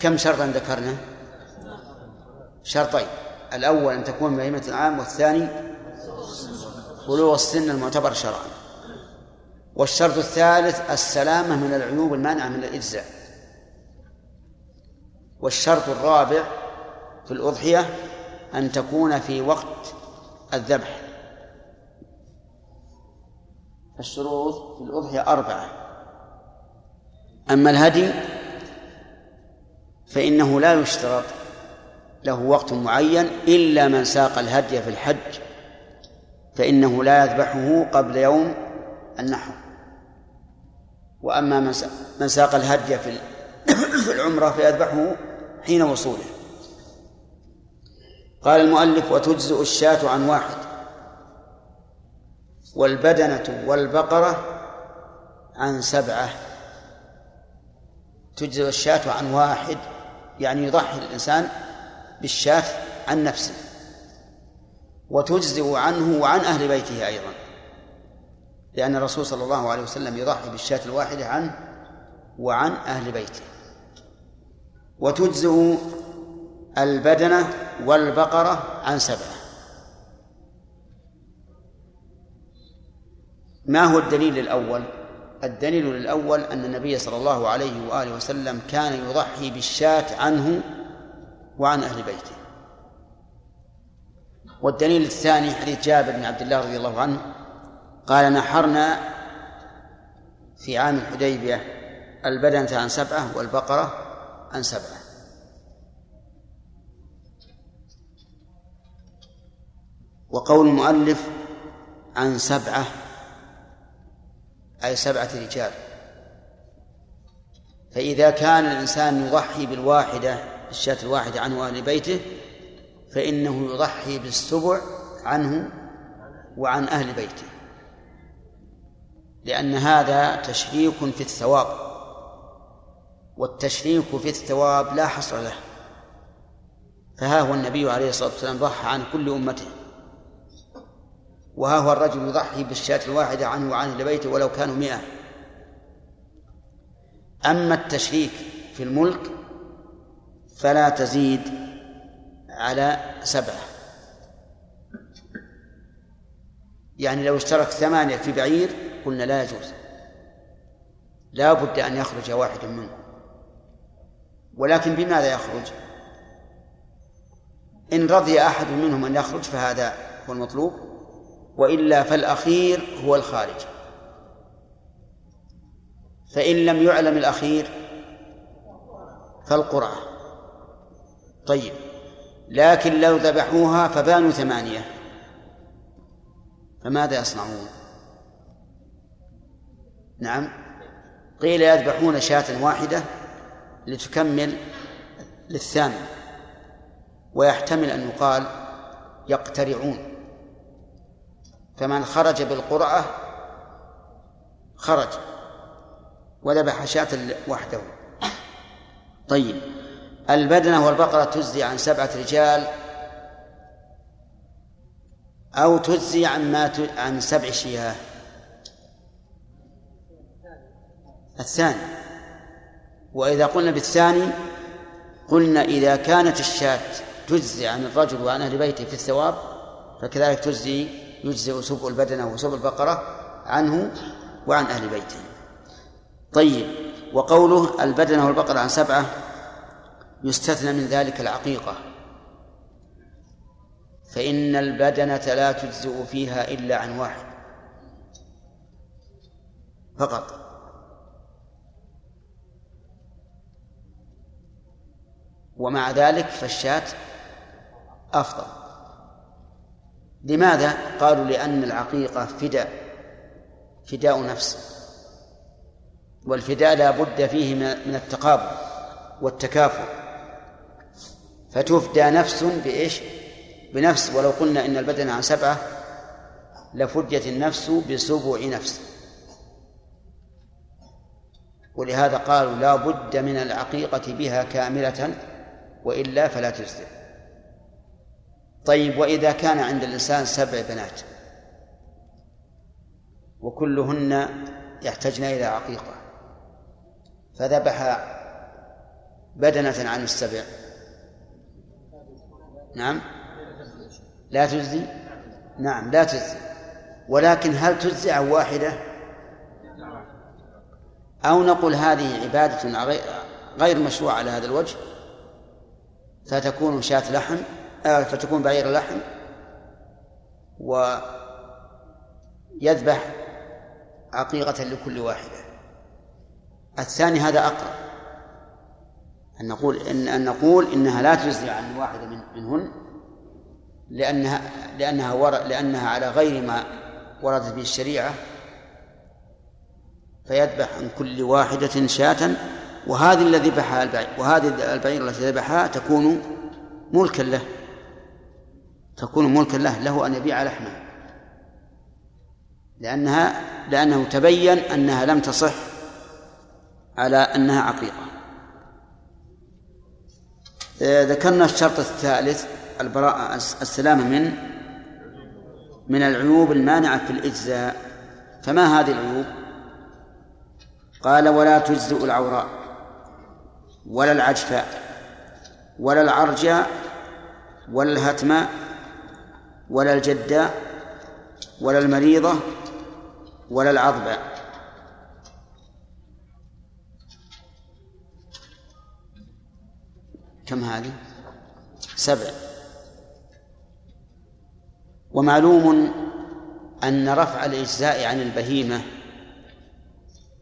كم شرطا ذكرنا؟ شرطين. الأول أن تكون بهيمة عام والثاني بلوغ السن المعتبر شرعا. والشرط الثالث السلامة من العيوب المانعة من الإجزاء. والشرط الرابع في الأضحية أن تكون في وقت الذبح. الشروط في الأضحية أربعة. أما الهدي فإنه لا يشترط له وقت معين إلا من ساق الهدي في الحج فإنه لا يذبحه قبل يوم النحر وأما من ساق الهدي في العمرة فيذبحه حين وصوله. قال المؤلف وتجزئ الشاة عن واحد والبدنة والبقرة عن سبعة. تجزئ الشاة عن واحد يعني يضحي الإنسان بالشاة عن نفسه وتجزئ عنه وعن أهل بيته أيضا. لأن الرسول صلى الله عليه وسلم يضحي بالشاة الواحدة عنه وعن أهل بيته. وتجزئ البدنة والبقرة عن سبعة. ما هو الدليل الأول؟ الدليل الأول أن النبي صلى الله عليه وآله وسلم كان يضحي بالشاة عنه وعن أهل بيته. والدليل الثاني حديث جابر بن عبد الله رضي الله عنه قال نحرنا في عام الحديبية البدنة عن سبعة والبقرة عن سبعة. وقول المؤلف عن سبعة أي سبعة رجال. فإذا كان الإنسان يضحي بالواحدة الشاة الواحدة عنه أهل بيته فإنه يضحي بالسبع عنه وعن أهل بيته. لأن هذا تشريك في الثواب والتشريك في الثواب لا حصر له. فها هو النبي عليه الصلاة والسلام ضحى عن كل أمته. وها هو الرجل يضحي بالشاة الواحدة عنه وعن أهل بيته ولو كانوا مئة. أما التشريك في الملك فلا تزيد على سبعة. يعني لو اشترك ثمانية في بعير قلنا لا يجوز. لا بد أن يخرج واحد منهم ولكن بماذا يخرج؟ إن رضي أحد منهم أن يخرج فهذا هو المطلوب. وإلا فالأخير هو الخارج. فإن لم يعلم الأخير فالقرعة طيب لكن لو ذبحوها فبانوا ثمانية. فماذا يصنعون؟ نعم. قيل يذبحون شاة واحدة لتكمل للثامن. ويحتمل أن يقال يقترعون. فمن خرج بالقرعة خرج وذبح شاة وحده. طيب. البدنة والبقرة تجزي عن سبعة رجال أو تجزي عن ما عن سبع شياه. الثاني. وإذا قلنا بالثاني قلنا إذا كانت الشاة تجزي عن الرجل وعن أهل بيته في الثواب فكذلك تجزي يجزئ سبع البدنة وسبع البقرة عنه وعن أهل بيته. طيب وقوله البدنة والبقرة عن سبعة يستثنى من ذلك العقيقة. فإن البدنة لا تجزئ فيها إلا عن واحد. فقط. ومع ذلك فالشاة أفضل. لماذا؟ قالوا لأن العقيقة فداء فداء نفس والفداء لا بد فيه من التقابل والتكافؤ فتفدى نفس بإيش؟ بنفس ولو قلنا إن البدن عن سبعة لفديت النفس بسبع نفس ولهذا قالوا لا بد من العقيقة بها كاملة وإلا فلا تجزئ طيب وإذا كان عند الإنسان سبع بنات وكلهن يحتاجن إلى عقيقة فذبح بدنة عن السبع. نعم؟ لا تجزي؟ نعم لا تجزي. ولكن هل تجزي عن واحدة؟ أو نقول هذه عبادة غير مشروعة على هذا الوجه فتكون شاة لحم؟ فتكون بعير لحم ويذبح عقيقة لكل واحدة. الثاني هذا أقرب. أن نقول إن أن نقول إنها لا تجزي عن واحدة من منهن لأنها لأنها ور لأنها على غير ما وردت به الشريعة فيذبح عن كل واحدة شاة. وهذه الذي ذبحها البعير وهذه البعير التي ذبحها تكون ملكا له. تكون ملكا له له أن يبيع لحمها لأنها لأنه تبين أنها لم تصح على أنها عقيقة. آه، ذكرنا الشرط الثالث البراءة السلامة من من العيوب المانعة في الإجزاء. فما هذه العيوب؟ قال ولا تجزئ العوراء ولا العجفاء ولا العرجاء ولا الهتماء ولا الجداء ولا المريضة ولا العظم كم هذه؟ سبع. ومعلوم أن رفع الإجزاء عن البهيمة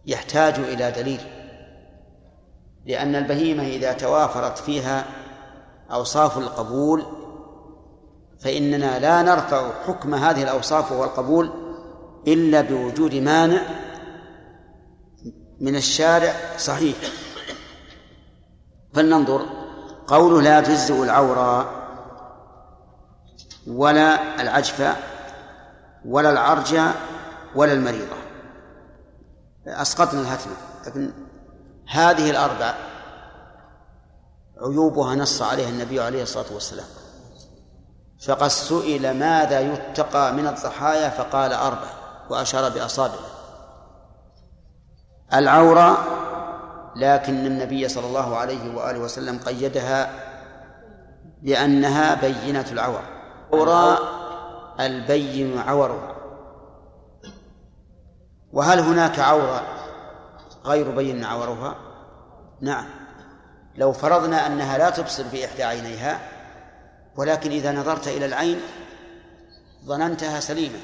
يحتاج إلى دليل لأن البهيمة إذا توافرت فيها أوصاف القبول فإننا لا نرفع حكم هذه الأوصاف وهو القبول إلا بوجود مانع من الشارع صحيح. فلننظر. قوله لا تجزئ العورى ولا العجفة ولا العرجة ولا المريضة. أسقطنا الهتمة. لكن هذه الأربع عيوبها نص عليها النبي عليه الصلاة والسلام. فقد سئل ماذا يتقى من الضحايا فقال أربع وأشار بأصابعه. العورة لكن النبي صلى الله عليه وآله وسلم قيدها بأنها بينة العور عورة البين عورها. وهل هناك عورة غير بين عورها؟ نعم. لو فرضنا أنها لا تبصر بإحدى عينيها ولكن إذا نظرت إلى العين ظننتها سليمة.